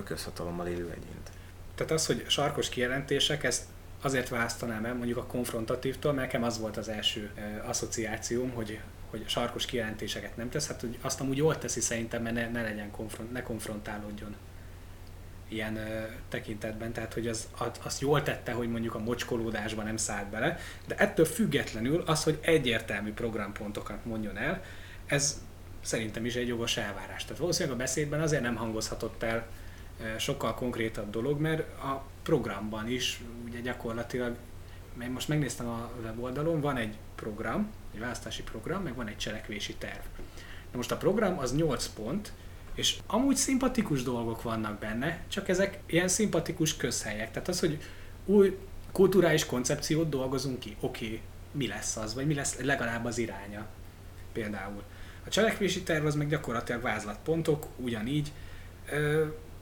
közhatalommal élő egyént. Tehát az, hogy sarkos kijelentések, ezt azért választanám el mondjuk a konfrontatívtól, mert nekem az volt az első asszociációm, hogy hogy sarkos kijelentéseket nem tesz, hát hogy azt amúgy jól teszi szerintem, mert ne, ne legyen konfront, ne konfrontálódjon ilyen ö, tekintetben, tehát hogy az, az, az jól tette, hogy mondjuk a mocskolódásban nem szállt bele, de ettől függetlenül az, hogy egyértelmű programpontokat mondjon el, ez szerintem is egy jogos elvárás. Tehát valószínűleg a beszédben azért nem hangozhatott el sokkal konkrétabb dolog, mert a programban is ugye gyakorlatilag, én most megnéztem a weboldalon, van egy program, egy választási program, meg van egy cselekvési terv. Na most a program az 8 pont, és amúgy szimpatikus dolgok vannak benne, csak ezek ilyen szimpatikus közhelyek. Tehát az, hogy új kulturális koncepciót dolgozunk ki, oké, okay, mi lesz az, vagy mi lesz legalább az iránya például. A cselekvési terv az meg gyakorlatilag vázlatpontok, ugyanígy.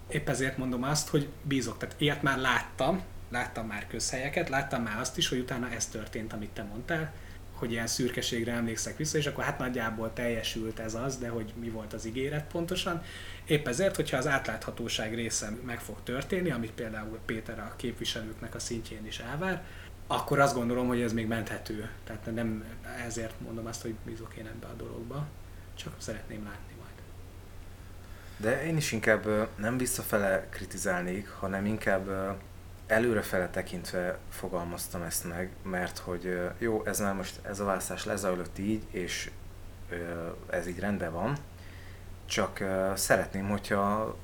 Épp ezért mondom azt, hogy bízok. Tehát ilyet már láttam, láttam már közhelyeket, láttam már azt is, hogy utána ez történt, amit te mondtál, hogy ilyen szürkeségre emlékszek vissza, és akkor hát nagyjából teljesült ez az, de hogy mi volt az ígéret pontosan. Épp ezért, hogyha az átláthatóság része meg fog történni, amit például Péter a képviselőknek a szintjén is elvár, akkor azt gondolom, hogy ez még menthető. Tehát nem ezért mondom azt, hogy bízok én ebbe a dologba, csak szeretném látni. De én is inkább nem visszafele kritizálnék, hanem inkább előrefele tekintve fogalmaztam ezt meg, mert hogy jó, ez már most ez a választás lezajlott így, és ez így rendben van, csak szeretném, hogyha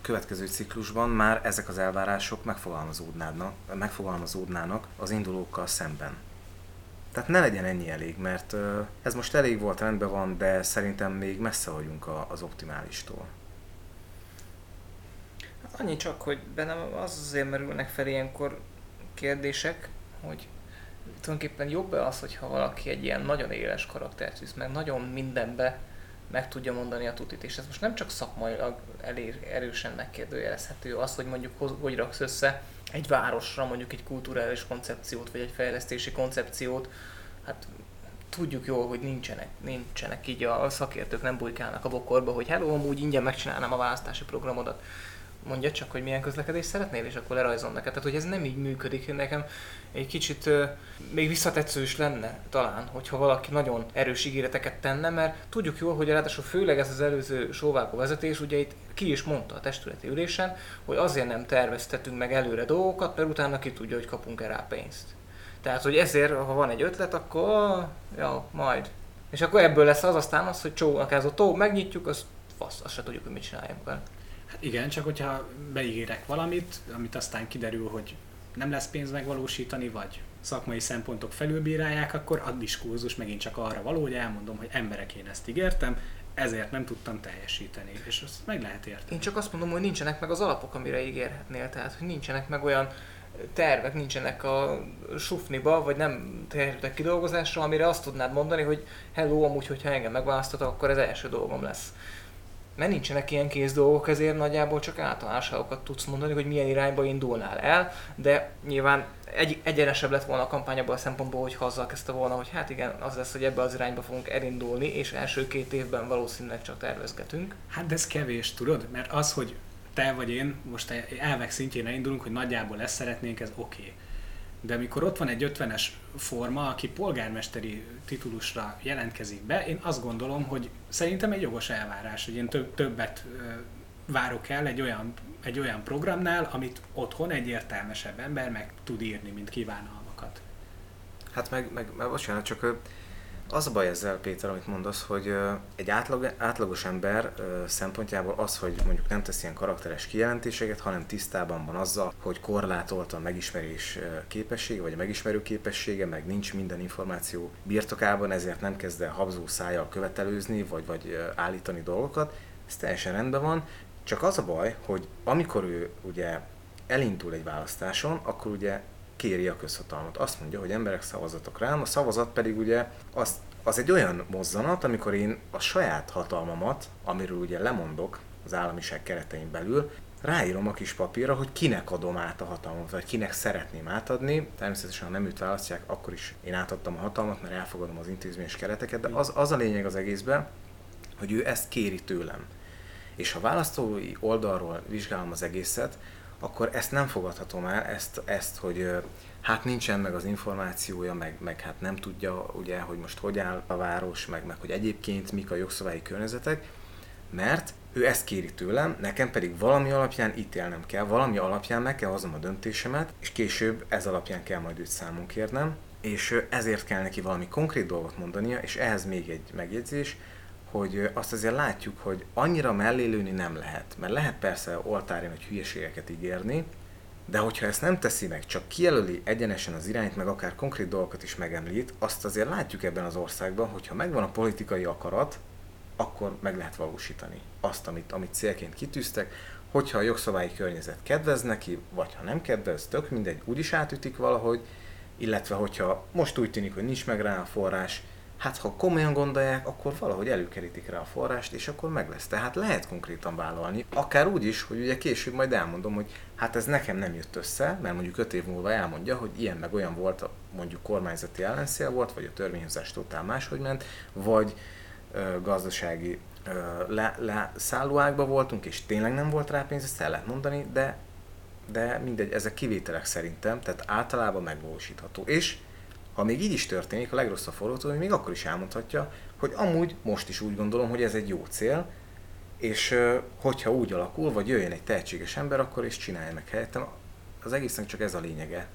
következő ciklusban már ezek az elvárások megfogalmazódnának, megfogalmazódnának az indulókkal szemben. Tehát ne legyen ennyi elég, mert ez most elég volt, rendben van, de szerintem még messze vagyunk az optimálistól. Annyi csak, hogy bennem az azért merülnek fel ilyenkor kérdések, hogy tulajdonképpen jobb-e az, hogyha valaki egy ilyen nagyon éles karaktert visz, meg nagyon mindenbe meg tudja mondani a tutit. És ez most nem csak szakmailag elér, erősen megkérdőjelezhető az, hogy mondjuk hogy raksz össze egy városra mondjuk egy kulturális koncepciót, vagy egy fejlesztési koncepciót, hát tudjuk jól, hogy nincsenek, nincsenek így a szakértők nem bujkálnak a bokorba, hogy hello, amúgy ingyen megcsinálnám a választási programodat mondja csak, hogy milyen közlekedést szeretnél, és akkor lerajzolom neked. Tehát, hogy ez nem így működik. Nekem egy kicsit még visszatetsző is lenne talán, hogyha valaki nagyon erős ígéreteket tenne, mert tudjuk jól, hogy ráadásul főleg ez az előző sóvágó vezetés, ugye itt ki is mondta a testületi ülésen, hogy azért nem terveztetünk meg előre dolgokat, mert utána ki tudja, hogy kapunk-e rá pénzt. Tehát, hogy ezért, ha van egy ötlet, akkor ja, majd. És akkor ebből lesz az aztán az, hogy csónak ez a tó, megnyitjuk, az fasz, azt se tudjuk, hogy mit csináljunk vele. Igen, csak hogyha beígérek valamit, amit aztán kiderül, hogy nem lesz pénz megvalósítani, vagy szakmai szempontok felülbírálják, akkor a diskurzus megint csak arra való, hogy elmondom, hogy emberek én ezt ígértem, ezért nem tudtam teljesíteni, és azt meg lehet érteni. Én csak azt mondom, hogy nincsenek meg az alapok, amire ígérhetnél, tehát hogy nincsenek meg olyan tervek, nincsenek a sufniba, vagy nem terjedtek kidolgozásra, amire azt tudnád mondani, hogy hello, amúgy, hogyha engem megválasztatok, akkor ez első dolgom lesz mert nincsenek ilyen kész dolgok, ezért nagyjából csak általánosságokat tudsz mondani, hogy milyen irányba indulnál el, de nyilván egy, egyenesebb lett volna a kampány abban a szempontból, hogy azzal kezdte volna, hogy hát igen, az lesz, hogy ebbe az irányba fogunk elindulni, és első két évben valószínűleg csak tervezgetünk. Hát de ez kevés, tudod? Mert az, hogy te vagy én most elvek szintjén elindulunk, hogy nagyjából ezt szeretnénk, ez oké. Okay de amikor ott van egy 50-es forma, aki polgármesteri titulusra jelentkezik be, én azt gondolom, hogy szerintem egy jogos elvárás, hogy én több, többet várok el egy olyan, egy olyan programnál, amit otthon egy értelmesebb ember meg tud írni, mint kívánalmakat. Hát meg, meg, meg bocsánat, csak az a baj ezzel, Péter, amit mondasz, hogy egy átlag, átlagos ember szempontjából az, hogy mondjuk nem tesz ilyen karakteres kijelentéseket, hanem tisztában van azzal, hogy korlátolt a megismerés képessége, vagy a megismerő képessége, meg nincs minden információ birtokában, ezért nem kezd el habzó szájjal követelőzni, vagy, vagy állítani dolgokat. Ez teljesen rendben van, csak az a baj, hogy amikor ő ugye elindul egy választáson, akkor ugye kéri a közhatalmat. Azt mondja, hogy emberek szavazatok rám, a szavazat pedig ugye az, az egy olyan mozzanat, amikor én a saját hatalmamat, amiről ugye lemondok az államiság keretein belül, ráírom a kis papírra, hogy kinek adom át a hatalmat, vagy kinek szeretném átadni. Természetesen, ha nem őt választják, akkor is én átadtam a hatalmat, mert elfogadom az intézményes kereteket, de az, az a lényeg az egészben, hogy ő ezt kéri tőlem. És ha választói oldalról vizsgálom az egészet, akkor ezt nem fogadhatom el, ezt, ezt hogy hát nincsen meg az információja, meg, meg hát nem tudja, ugye, hogy most hogy áll a város, meg, meg hogy egyébként mik a jogszabályi környezetek, mert ő ezt kéri tőlem, nekem pedig valami alapján ítélnem kell, valami alapján meg kell hoznom a döntésemet, és később ez alapján kell majd őt számon kérnem, és ezért kell neki valami konkrét dolgot mondania, és ehhez még egy megjegyzés, hogy azt azért látjuk, hogy annyira mellélőni nem lehet. Mert lehet persze oltárin, hogy hülyeségeket ígérni, de hogyha ezt nem teszi meg, csak kijelöli egyenesen az irányt, meg akár konkrét dolgokat is megemlít, azt azért látjuk ebben az országban, hogyha megvan a politikai akarat, akkor meg lehet valósítani azt, amit, amit célként kitűztek. hogyha a jogszabályi környezet kedvez neki, vagy ha nem kedvez, tök mindegy, úgyis átütik valahogy, illetve hogyha most úgy tűnik, hogy nincs meg rá a forrás, hát ha komolyan gondolják, akkor valahogy előkerítik rá a forrást, és akkor meg lesz. Tehát lehet konkrétan vállalni, akár úgy is, hogy ugye később majd elmondom, hogy hát ez nekem nem jött össze, mert mondjuk öt év múlva elmondja, hogy ilyen meg olyan volt, mondjuk kormányzati ellenszél volt, vagy a törvényhozás totál máshogy ment, vagy ö, gazdasági le, le szállóákba voltunk, és tényleg nem volt rá pénz, ezt el lehet mondani, de, de mindegy, ezek kivételek szerintem, tehát általában megvalósítható. És ha még így is történik, a legrosszabb forgatókönyv még akkor is elmondhatja, hogy amúgy most is úgy gondolom, hogy ez egy jó cél, és hogyha úgy alakul, vagy jöjjön egy tehetséges ember, akkor is csinálja meg helyettem. Az egésznek csak ez a lényege.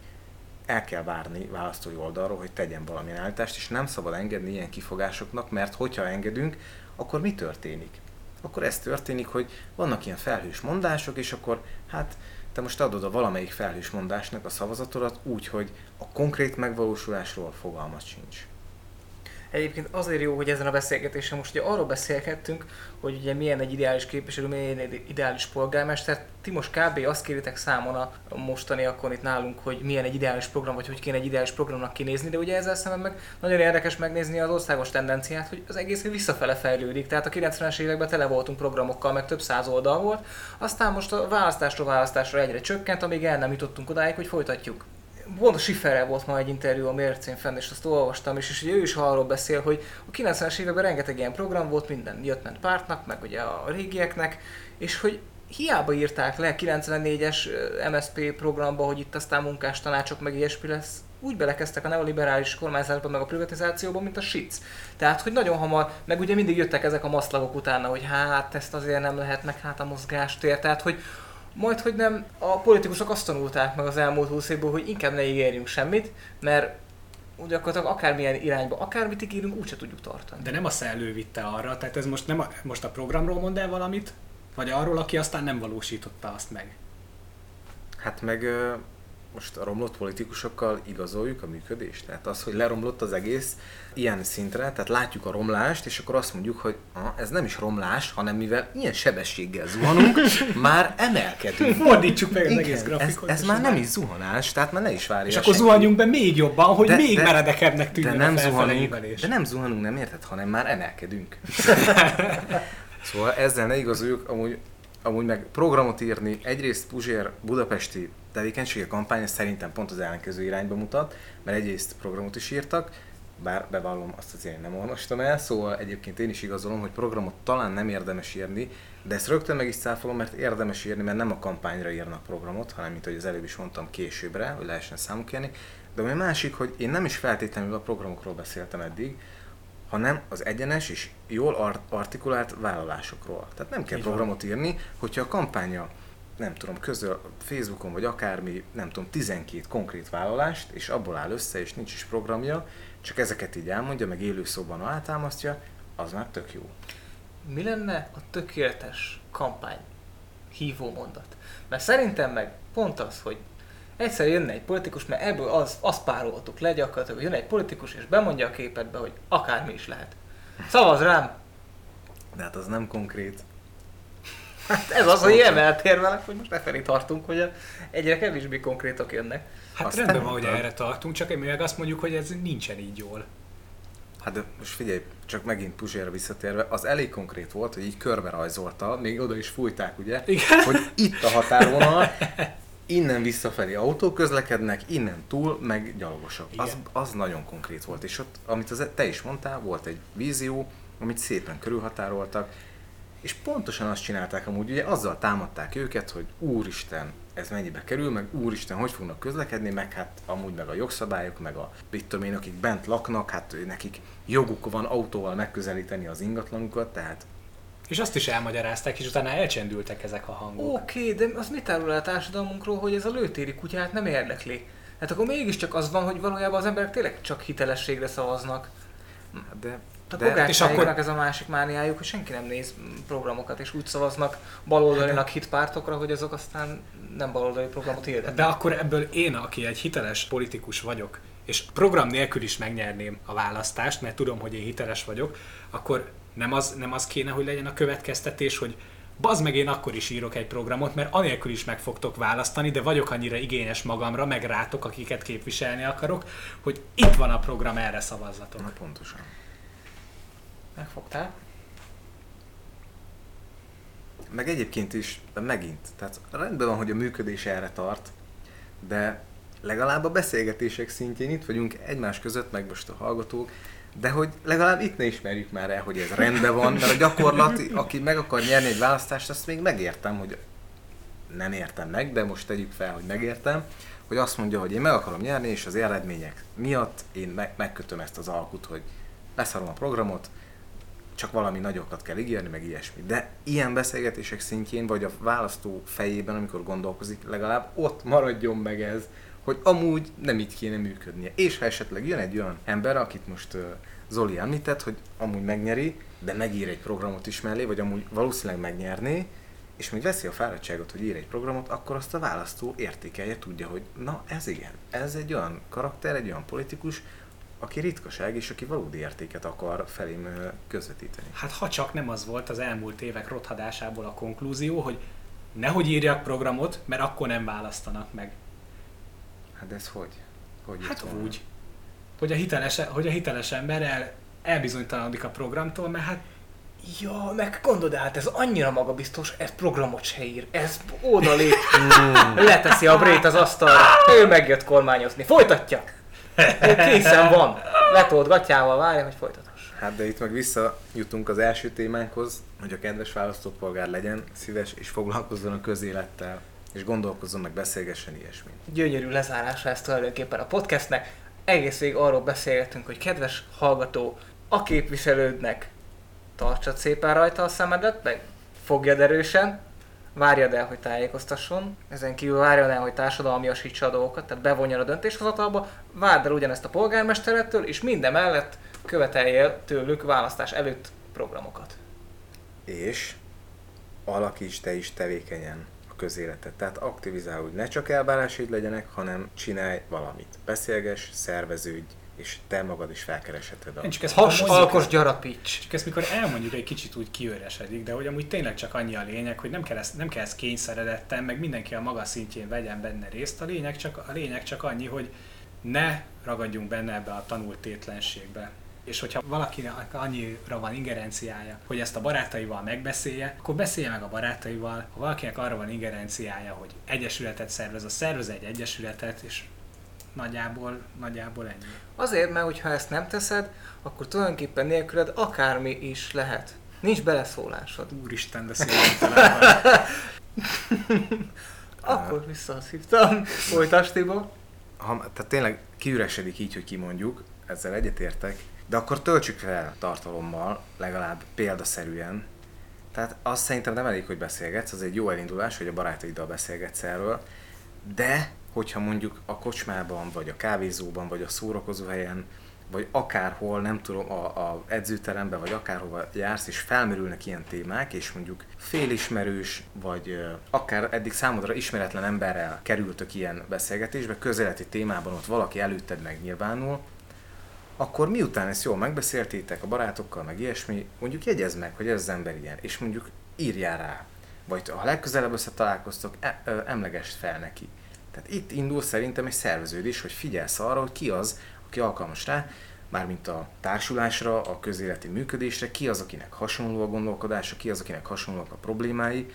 El kell várni választói oldalról, hogy tegyen valamilyen állítást, és nem szabad engedni ilyen kifogásoknak, mert hogyha engedünk, akkor mi történik? Akkor ez történik, hogy vannak ilyen felhős mondások, és akkor hát te most adod a valamelyik felhős mondásnak a szavazatodat úgy, hogy a konkrét megvalósulásról fogalmat sincs. Egyébként azért jó, hogy ezen a beszélgetésen most ugye arról beszélgettünk, hogy ugye milyen egy ideális képviselő, milyen egy ideális polgármester. Ti most kb. azt kéritek számon a mostani akkor itt nálunk, hogy milyen egy ideális program, vagy hogy kéne egy ideális programnak kinézni, de ugye ezzel szemben meg nagyon érdekes megnézni az országos tendenciát, hogy az egész visszafele fejlődik. Tehát a 90-es években tele voltunk programokkal, meg több száz oldal volt, aztán most a választásról választásra egyre csökkent, amíg el nem jutottunk odáig, hogy folytatjuk pont a Schifferrel volt ma egy interjú a mércén fenn, és azt olvastam, és, és ő is arról beszél, hogy a 90-es években rengeteg ilyen program volt, minden jött ment pártnak, meg ugye a régieknek, és hogy hiába írták le 94-es MSP programba, hogy itt aztán munkás tanácsok meg ilyesmi lesz, úgy belekezdtek a neoliberális kormányzatba meg a privatizációba, mint a sic. Tehát, hogy nagyon hamar, meg ugye mindig jöttek ezek a maszlagok utána, hogy hát ezt azért nem lehet, meg hát a mozgástér, tehát hogy majd, hogy nem, a politikusok azt tanulták meg az elmúlt húsz évből, hogy inkább ne ígérjünk semmit, mert gyakorlatilag akármilyen irányba, akármit ígérünk, úgyse tudjuk tartani. De nem a szellő vitte arra, tehát ez most nem a, most a programról mond el valamit, vagy arról, aki aztán nem valósította azt meg? Hát meg most a romlott politikusokkal igazoljuk a működést. Tehát az, hogy leromlott az egész ilyen szintre, tehát látjuk a romlást, és akkor azt mondjuk, hogy ah, ez nem is romlás, hanem mivel ilyen sebességgel zuhanunk, már emelkedünk. Fordítsuk meg az Igen, egész grafikot. Ez, ez már nem is zuhanás, tehát már ne is várja. És akkor senki. zuhanjunk be még jobban, hogy de, még de, meredekebbnek tűnjön de nem zuhanunk, De nem zuhanunk, nem érted, hanem már emelkedünk. szóval ezzel ne igazoljuk, amúgy amúgy meg programot írni, egyrészt Puzsér budapesti tevékenysége kampánya szerintem pont az ellenkező irányba mutat, mert egyrészt programot is írtak, bár bevallom, azt azért én nem olvastam el, szóval egyébként én is igazolom, hogy programot talán nem érdemes írni, de ezt rögtön meg is cáfolom, mert érdemes írni, mert nem a kampányra írnak programot, hanem, mint ahogy az előbb is mondtam, későbbre, hogy lehessen számuk kérni. De ami másik, hogy én nem is feltétlenül a programokról beszéltem eddig, hanem az egyenes és jól art- artikulált vállalásokról. Tehát nem kell Így programot van. írni, hogyha a kampánya nem tudom, közöl Facebookon vagy akármi, nem tudom, 12 konkrét vállalást, és abból áll össze, és nincs is programja, csak ezeket így elmondja, meg élőszóban alátámasztja, az már tök jó. Mi lenne a tökéletes kampány hívó mondat? Mert szerintem meg pont az, hogy egyszer jönne egy politikus, mert ebből az, azt pároltuk le gyakorlatilag, hogy jön egy politikus és bemondja a képetbe, hogy akármi is lehet. Szavaz rám! De hát az nem konkrét. Hát ez az, hogy emeltérvelek, hogy most lefelé tartunk, hogy egyre kevésbé konkrétak jönnek. Hát Aztán rendben van, hogy erre tartunk, csak én meg azt mondjuk, hogy ez nincsen így jól. Hát de most figyelj, csak megint Puzsérra visszatérve, az elég konkrét volt, hogy így körbe rajzolta, még oda is fújták, ugye, Igen. hogy itt a határvonal, innen visszafelé autók közlekednek, innen túl, meg gyalogosok. Az, az nagyon konkrét volt, és ott, amit az, te is mondtál, volt egy vízió, amit szépen körülhatároltak, és pontosan azt csinálták amúgy, ugye azzal támadták őket, hogy úristen, ez mennyibe kerül, meg úristen, hogy fognak közlekedni, meg hát amúgy meg a jogszabályok, meg a mit tudom én, akik bent laknak, hát nekik joguk van autóval megközelíteni az ingatlanukat, tehát és azt is elmagyarázták, és utána elcsendültek ezek a hangok. Oké, okay, de az mit árul el a társadalmunkról, hogy ez a lőtéri kutyát nem érdekli? Hát akkor mégiscsak az van, hogy valójában az emberek tényleg csak hitelességre szavaznak. De a de, és akkor ez a másik mániájuk, hogy senki nem néz programokat, és úgy szavaznak baloldalinak hitpártokra, hogy azok aztán nem baloldali programot hirdetnek. De akkor ebből én, aki egy hiteles politikus vagyok, és program nélkül is megnyerném a választást, mert tudom, hogy én hiteles vagyok, akkor nem az, nem az kéne, hogy legyen a következtetés, hogy bazd meg én akkor is írok egy programot, mert anélkül is meg fogtok választani, de vagyok annyira igényes magamra, meg rátok, akiket képviselni akarok, hogy itt van a program, erre szavazzatok. Na pontosan. Megfogtál? Meg egyébként is, de megint, tehát rendben van, hogy a működés erre tart, de legalább a beszélgetések szintjén itt vagyunk egymás között, meg most a hallgatók, de hogy legalább itt ne ismerjük már el, hogy ez rendben van, mert a gyakorlat, aki meg akar nyerni egy választást, azt még megértem, hogy nem értem meg, de most tegyük fel, hogy megértem, hogy azt mondja, hogy én meg akarom nyerni, és az eredmények miatt én meg, megkötöm ezt az alkut, hogy leszarom a programot, csak valami nagyokat kell ígérni, meg ilyesmi. De ilyen beszélgetések szintjén, vagy a választó fejében, amikor gondolkozik, legalább ott maradjon meg ez, hogy amúgy nem így kéne működnie. És ha esetleg jön egy olyan ember, akit most uh, Zoli említett, hogy amúgy megnyeri, de megír egy programot is mellé, vagy amúgy valószínűleg megnyerné, és még veszi a fáradtságot, hogy ír egy programot, akkor azt a választó értékelje, tudja, hogy na ez igen, ez egy olyan karakter, egy olyan politikus, aki ritkaság, és aki valódi értéket akar felém közvetíteni. Hát ha csak nem az volt az elmúlt évek rothadásából a konklúzió, hogy nehogy írjak programot, mert akkor nem választanak meg. Hát ez hogy? hogy hát úgy. Hogy a hiteles, hogy a hiteles ember el, elbizonytalanodik a programtól, mert hát Ja, meg gondold hát ez annyira magabiztos, ez programot se ír. Ez oda lép, leteszi a brét az asztalra, ő megjött kormányozni. Folytatja! Készen van. Letolt gatyával várja, hogy folytathass. Hát de itt meg visszajutunk az első témánkhoz, hogy a kedves választópolgár legyen szíves és foglalkozzon a közélettel, és gondolkozzon meg, beszélgessen ilyesmi. Gyönyörű lezárása ezt tulajdonképpen a podcastnek. Egész végig arról beszélgetünk, hogy kedves hallgató, a képviselődnek tartsad szépen rajta a szemedet, meg fogjad erősen, várjad el, hogy tájékoztasson, ezen kívül várjad el, hogy társadalmiasítsa a dolgokat, tehát bevonja a döntéshozatalba, várd el ugyanezt a polgármesterettől, és minden mellett követelje tőlük választás előtt programokat. És alakíts te is tevékenyen a közéletet. Tehát aktivizálódj, ne csak elbánásid legyenek, hanem csinálj valamit. Beszélges, szerveződj, és te magad is felkeresheted a... Csak ezt Has, alkos, gyarapíts! Csak ezt mikor elmondjuk, egy kicsit úgy kiöresedik, de hogy amúgy tényleg csak annyi a lényeg, hogy nem kell ezt, nem kell ezt kényszeredetten, meg mindenki a maga szintjén vegyen benne részt. A lényeg csak, a lényeg csak annyi, hogy ne ragadjunk benne ebbe a tanult tétlenségbe. És hogyha valakinek annyira van ingerenciája, hogy ezt a barátaival megbeszélje, akkor beszélje meg a barátaival. Ha valakinek arra van ingerenciája, hogy egyesületet szervez, a szervez egy egyesületet, és nagyjából, nagyjából ennyi. Azért, mert hogyha ezt nem teszed, akkor tulajdonképpen nélküled akármi is lehet. Nincs beleszólásod. Úristen, de szépen Akkor visszaszívtam. Folytasd, Tibor. Ha, tehát tényleg kiüresedik így, hogy kimondjuk, ezzel egyetértek, de akkor töltsük fel tartalommal, legalább példaszerűen. Tehát azt szerintem nem elég, hogy beszélgetsz, az egy jó elindulás, hogy a barátaiddal beszélgetsz erről, de hogyha mondjuk a kocsmában, vagy a kávézóban, vagy a szórakozóhelyen, vagy akárhol, nem tudom, a, a edzőteremben, vagy akárhova jársz, és felmerülnek ilyen témák, és mondjuk félismerős, vagy akár eddig számodra ismeretlen emberrel kerültök ilyen beszélgetésbe, közeleti témában ott valaki előtted megnyilvánul, akkor miután ezt jól megbeszéltétek a barátokkal, meg ilyesmi, mondjuk jegyezd meg, hogy ez az ember ilyen, és mondjuk írjál rá. Vagy ha legközelebb összetalálkoztok, e- emlegest fel neki. Tehát itt indul szerintem egy szerveződés, hogy figyelsz arra, hogy ki az, aki alkalmas rá, mármint a társulásra, a közéleti működésre, ki az, akinek hasonló a gondolkodása, ki az, akinek hasonlóak a problémái,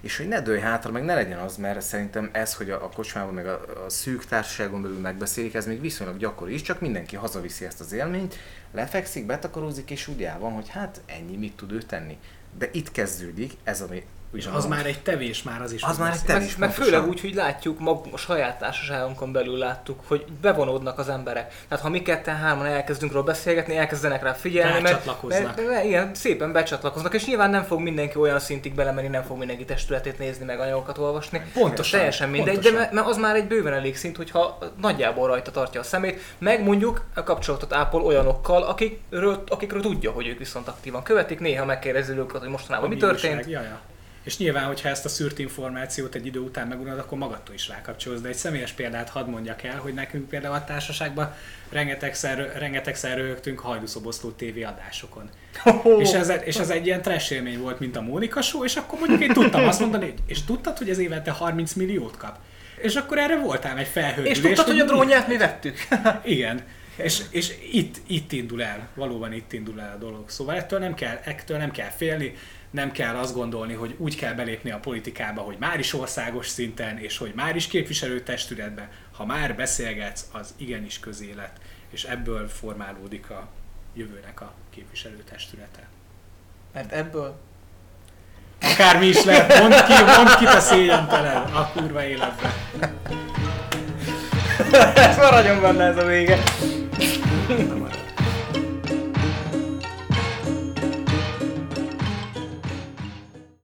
és hogy ne dőlj hátra, meg ne legyen az, mert szerintem ez, hogy a, a kocsmában, meg a, a szűk társaságon belül megbeszélik, ez még viszonylag gyakori is, csak mindenki hazaviszi ezt az élményt, lefekszik, betakarózik, és úgy el van, hogy hát ennyi, mit tud ő tenni. De itt kezdődik ez, ami és az már egy tevés már az is. Az már egy tevés. Meg, meg főleg úgy, hogy látjuk, magunk a saját társaságunkon belül láttuk, hogy bevonódnak az emberek. Tehát ha mi ketten hárman elkezdünk róla beszélgetni, elkezdenek rá figyelni, mert, mert, mert, ilyen szépen becsatlakoznak, és nyilván nem fog mindenki olyan szintig belemenni, nem fog mindenki testületét nézni, meg anyagokat olvasni. Pontosan. Teljesen mindegy, pontosan. de mert az már egy bőven elég szint, hogyha nagyjából rajta tartja a szemét, meg mondjuk a kapcsolatot ápol olyanokkal, akikről, akikről tudja, hogy ők viszont aktívan követik, néha megkérdezi őket, hogy mostanában mi történt. Jaja És nyilván, hogyha ezt a szűrt információt egy idő után megunod, akkor magadtól is rákapcsolsz. De egy személyes példát hadd mondjak el, hogy nekünk például a társaságban rengetegszer, rengetegszer röhögtünk hajdúszoboszló TV adásokon. Oh. És ez, és ez egy ilyen trash élmény volt, mint a Mónika show, és akkor mondjuk én tudtam azt mondani, és tudtad, hogy ez évente 30 milliót kap? És akkor erre voltál egy felhődülés. És tudtad, hogy a drónját mi vettük? igen. És, és itt, itt indul el, valóban itt indul el a dolog. Szóval ettől nem kell, ettől nem kell félni, nem kell azt gondolni, hogy úgy kell belépni a politikába, hogy már is országos szinten, és hogy már is képviselőtestületbe. Ha már beszélgetsz, az igenis közélet, és ebből formálódik a jövőnek a képviselőtestülete. Mert ebből Akármi is lehet, mondd ki, mondd ki te szégyentelen a kurva életbe. ez maradjon benne ez a vége.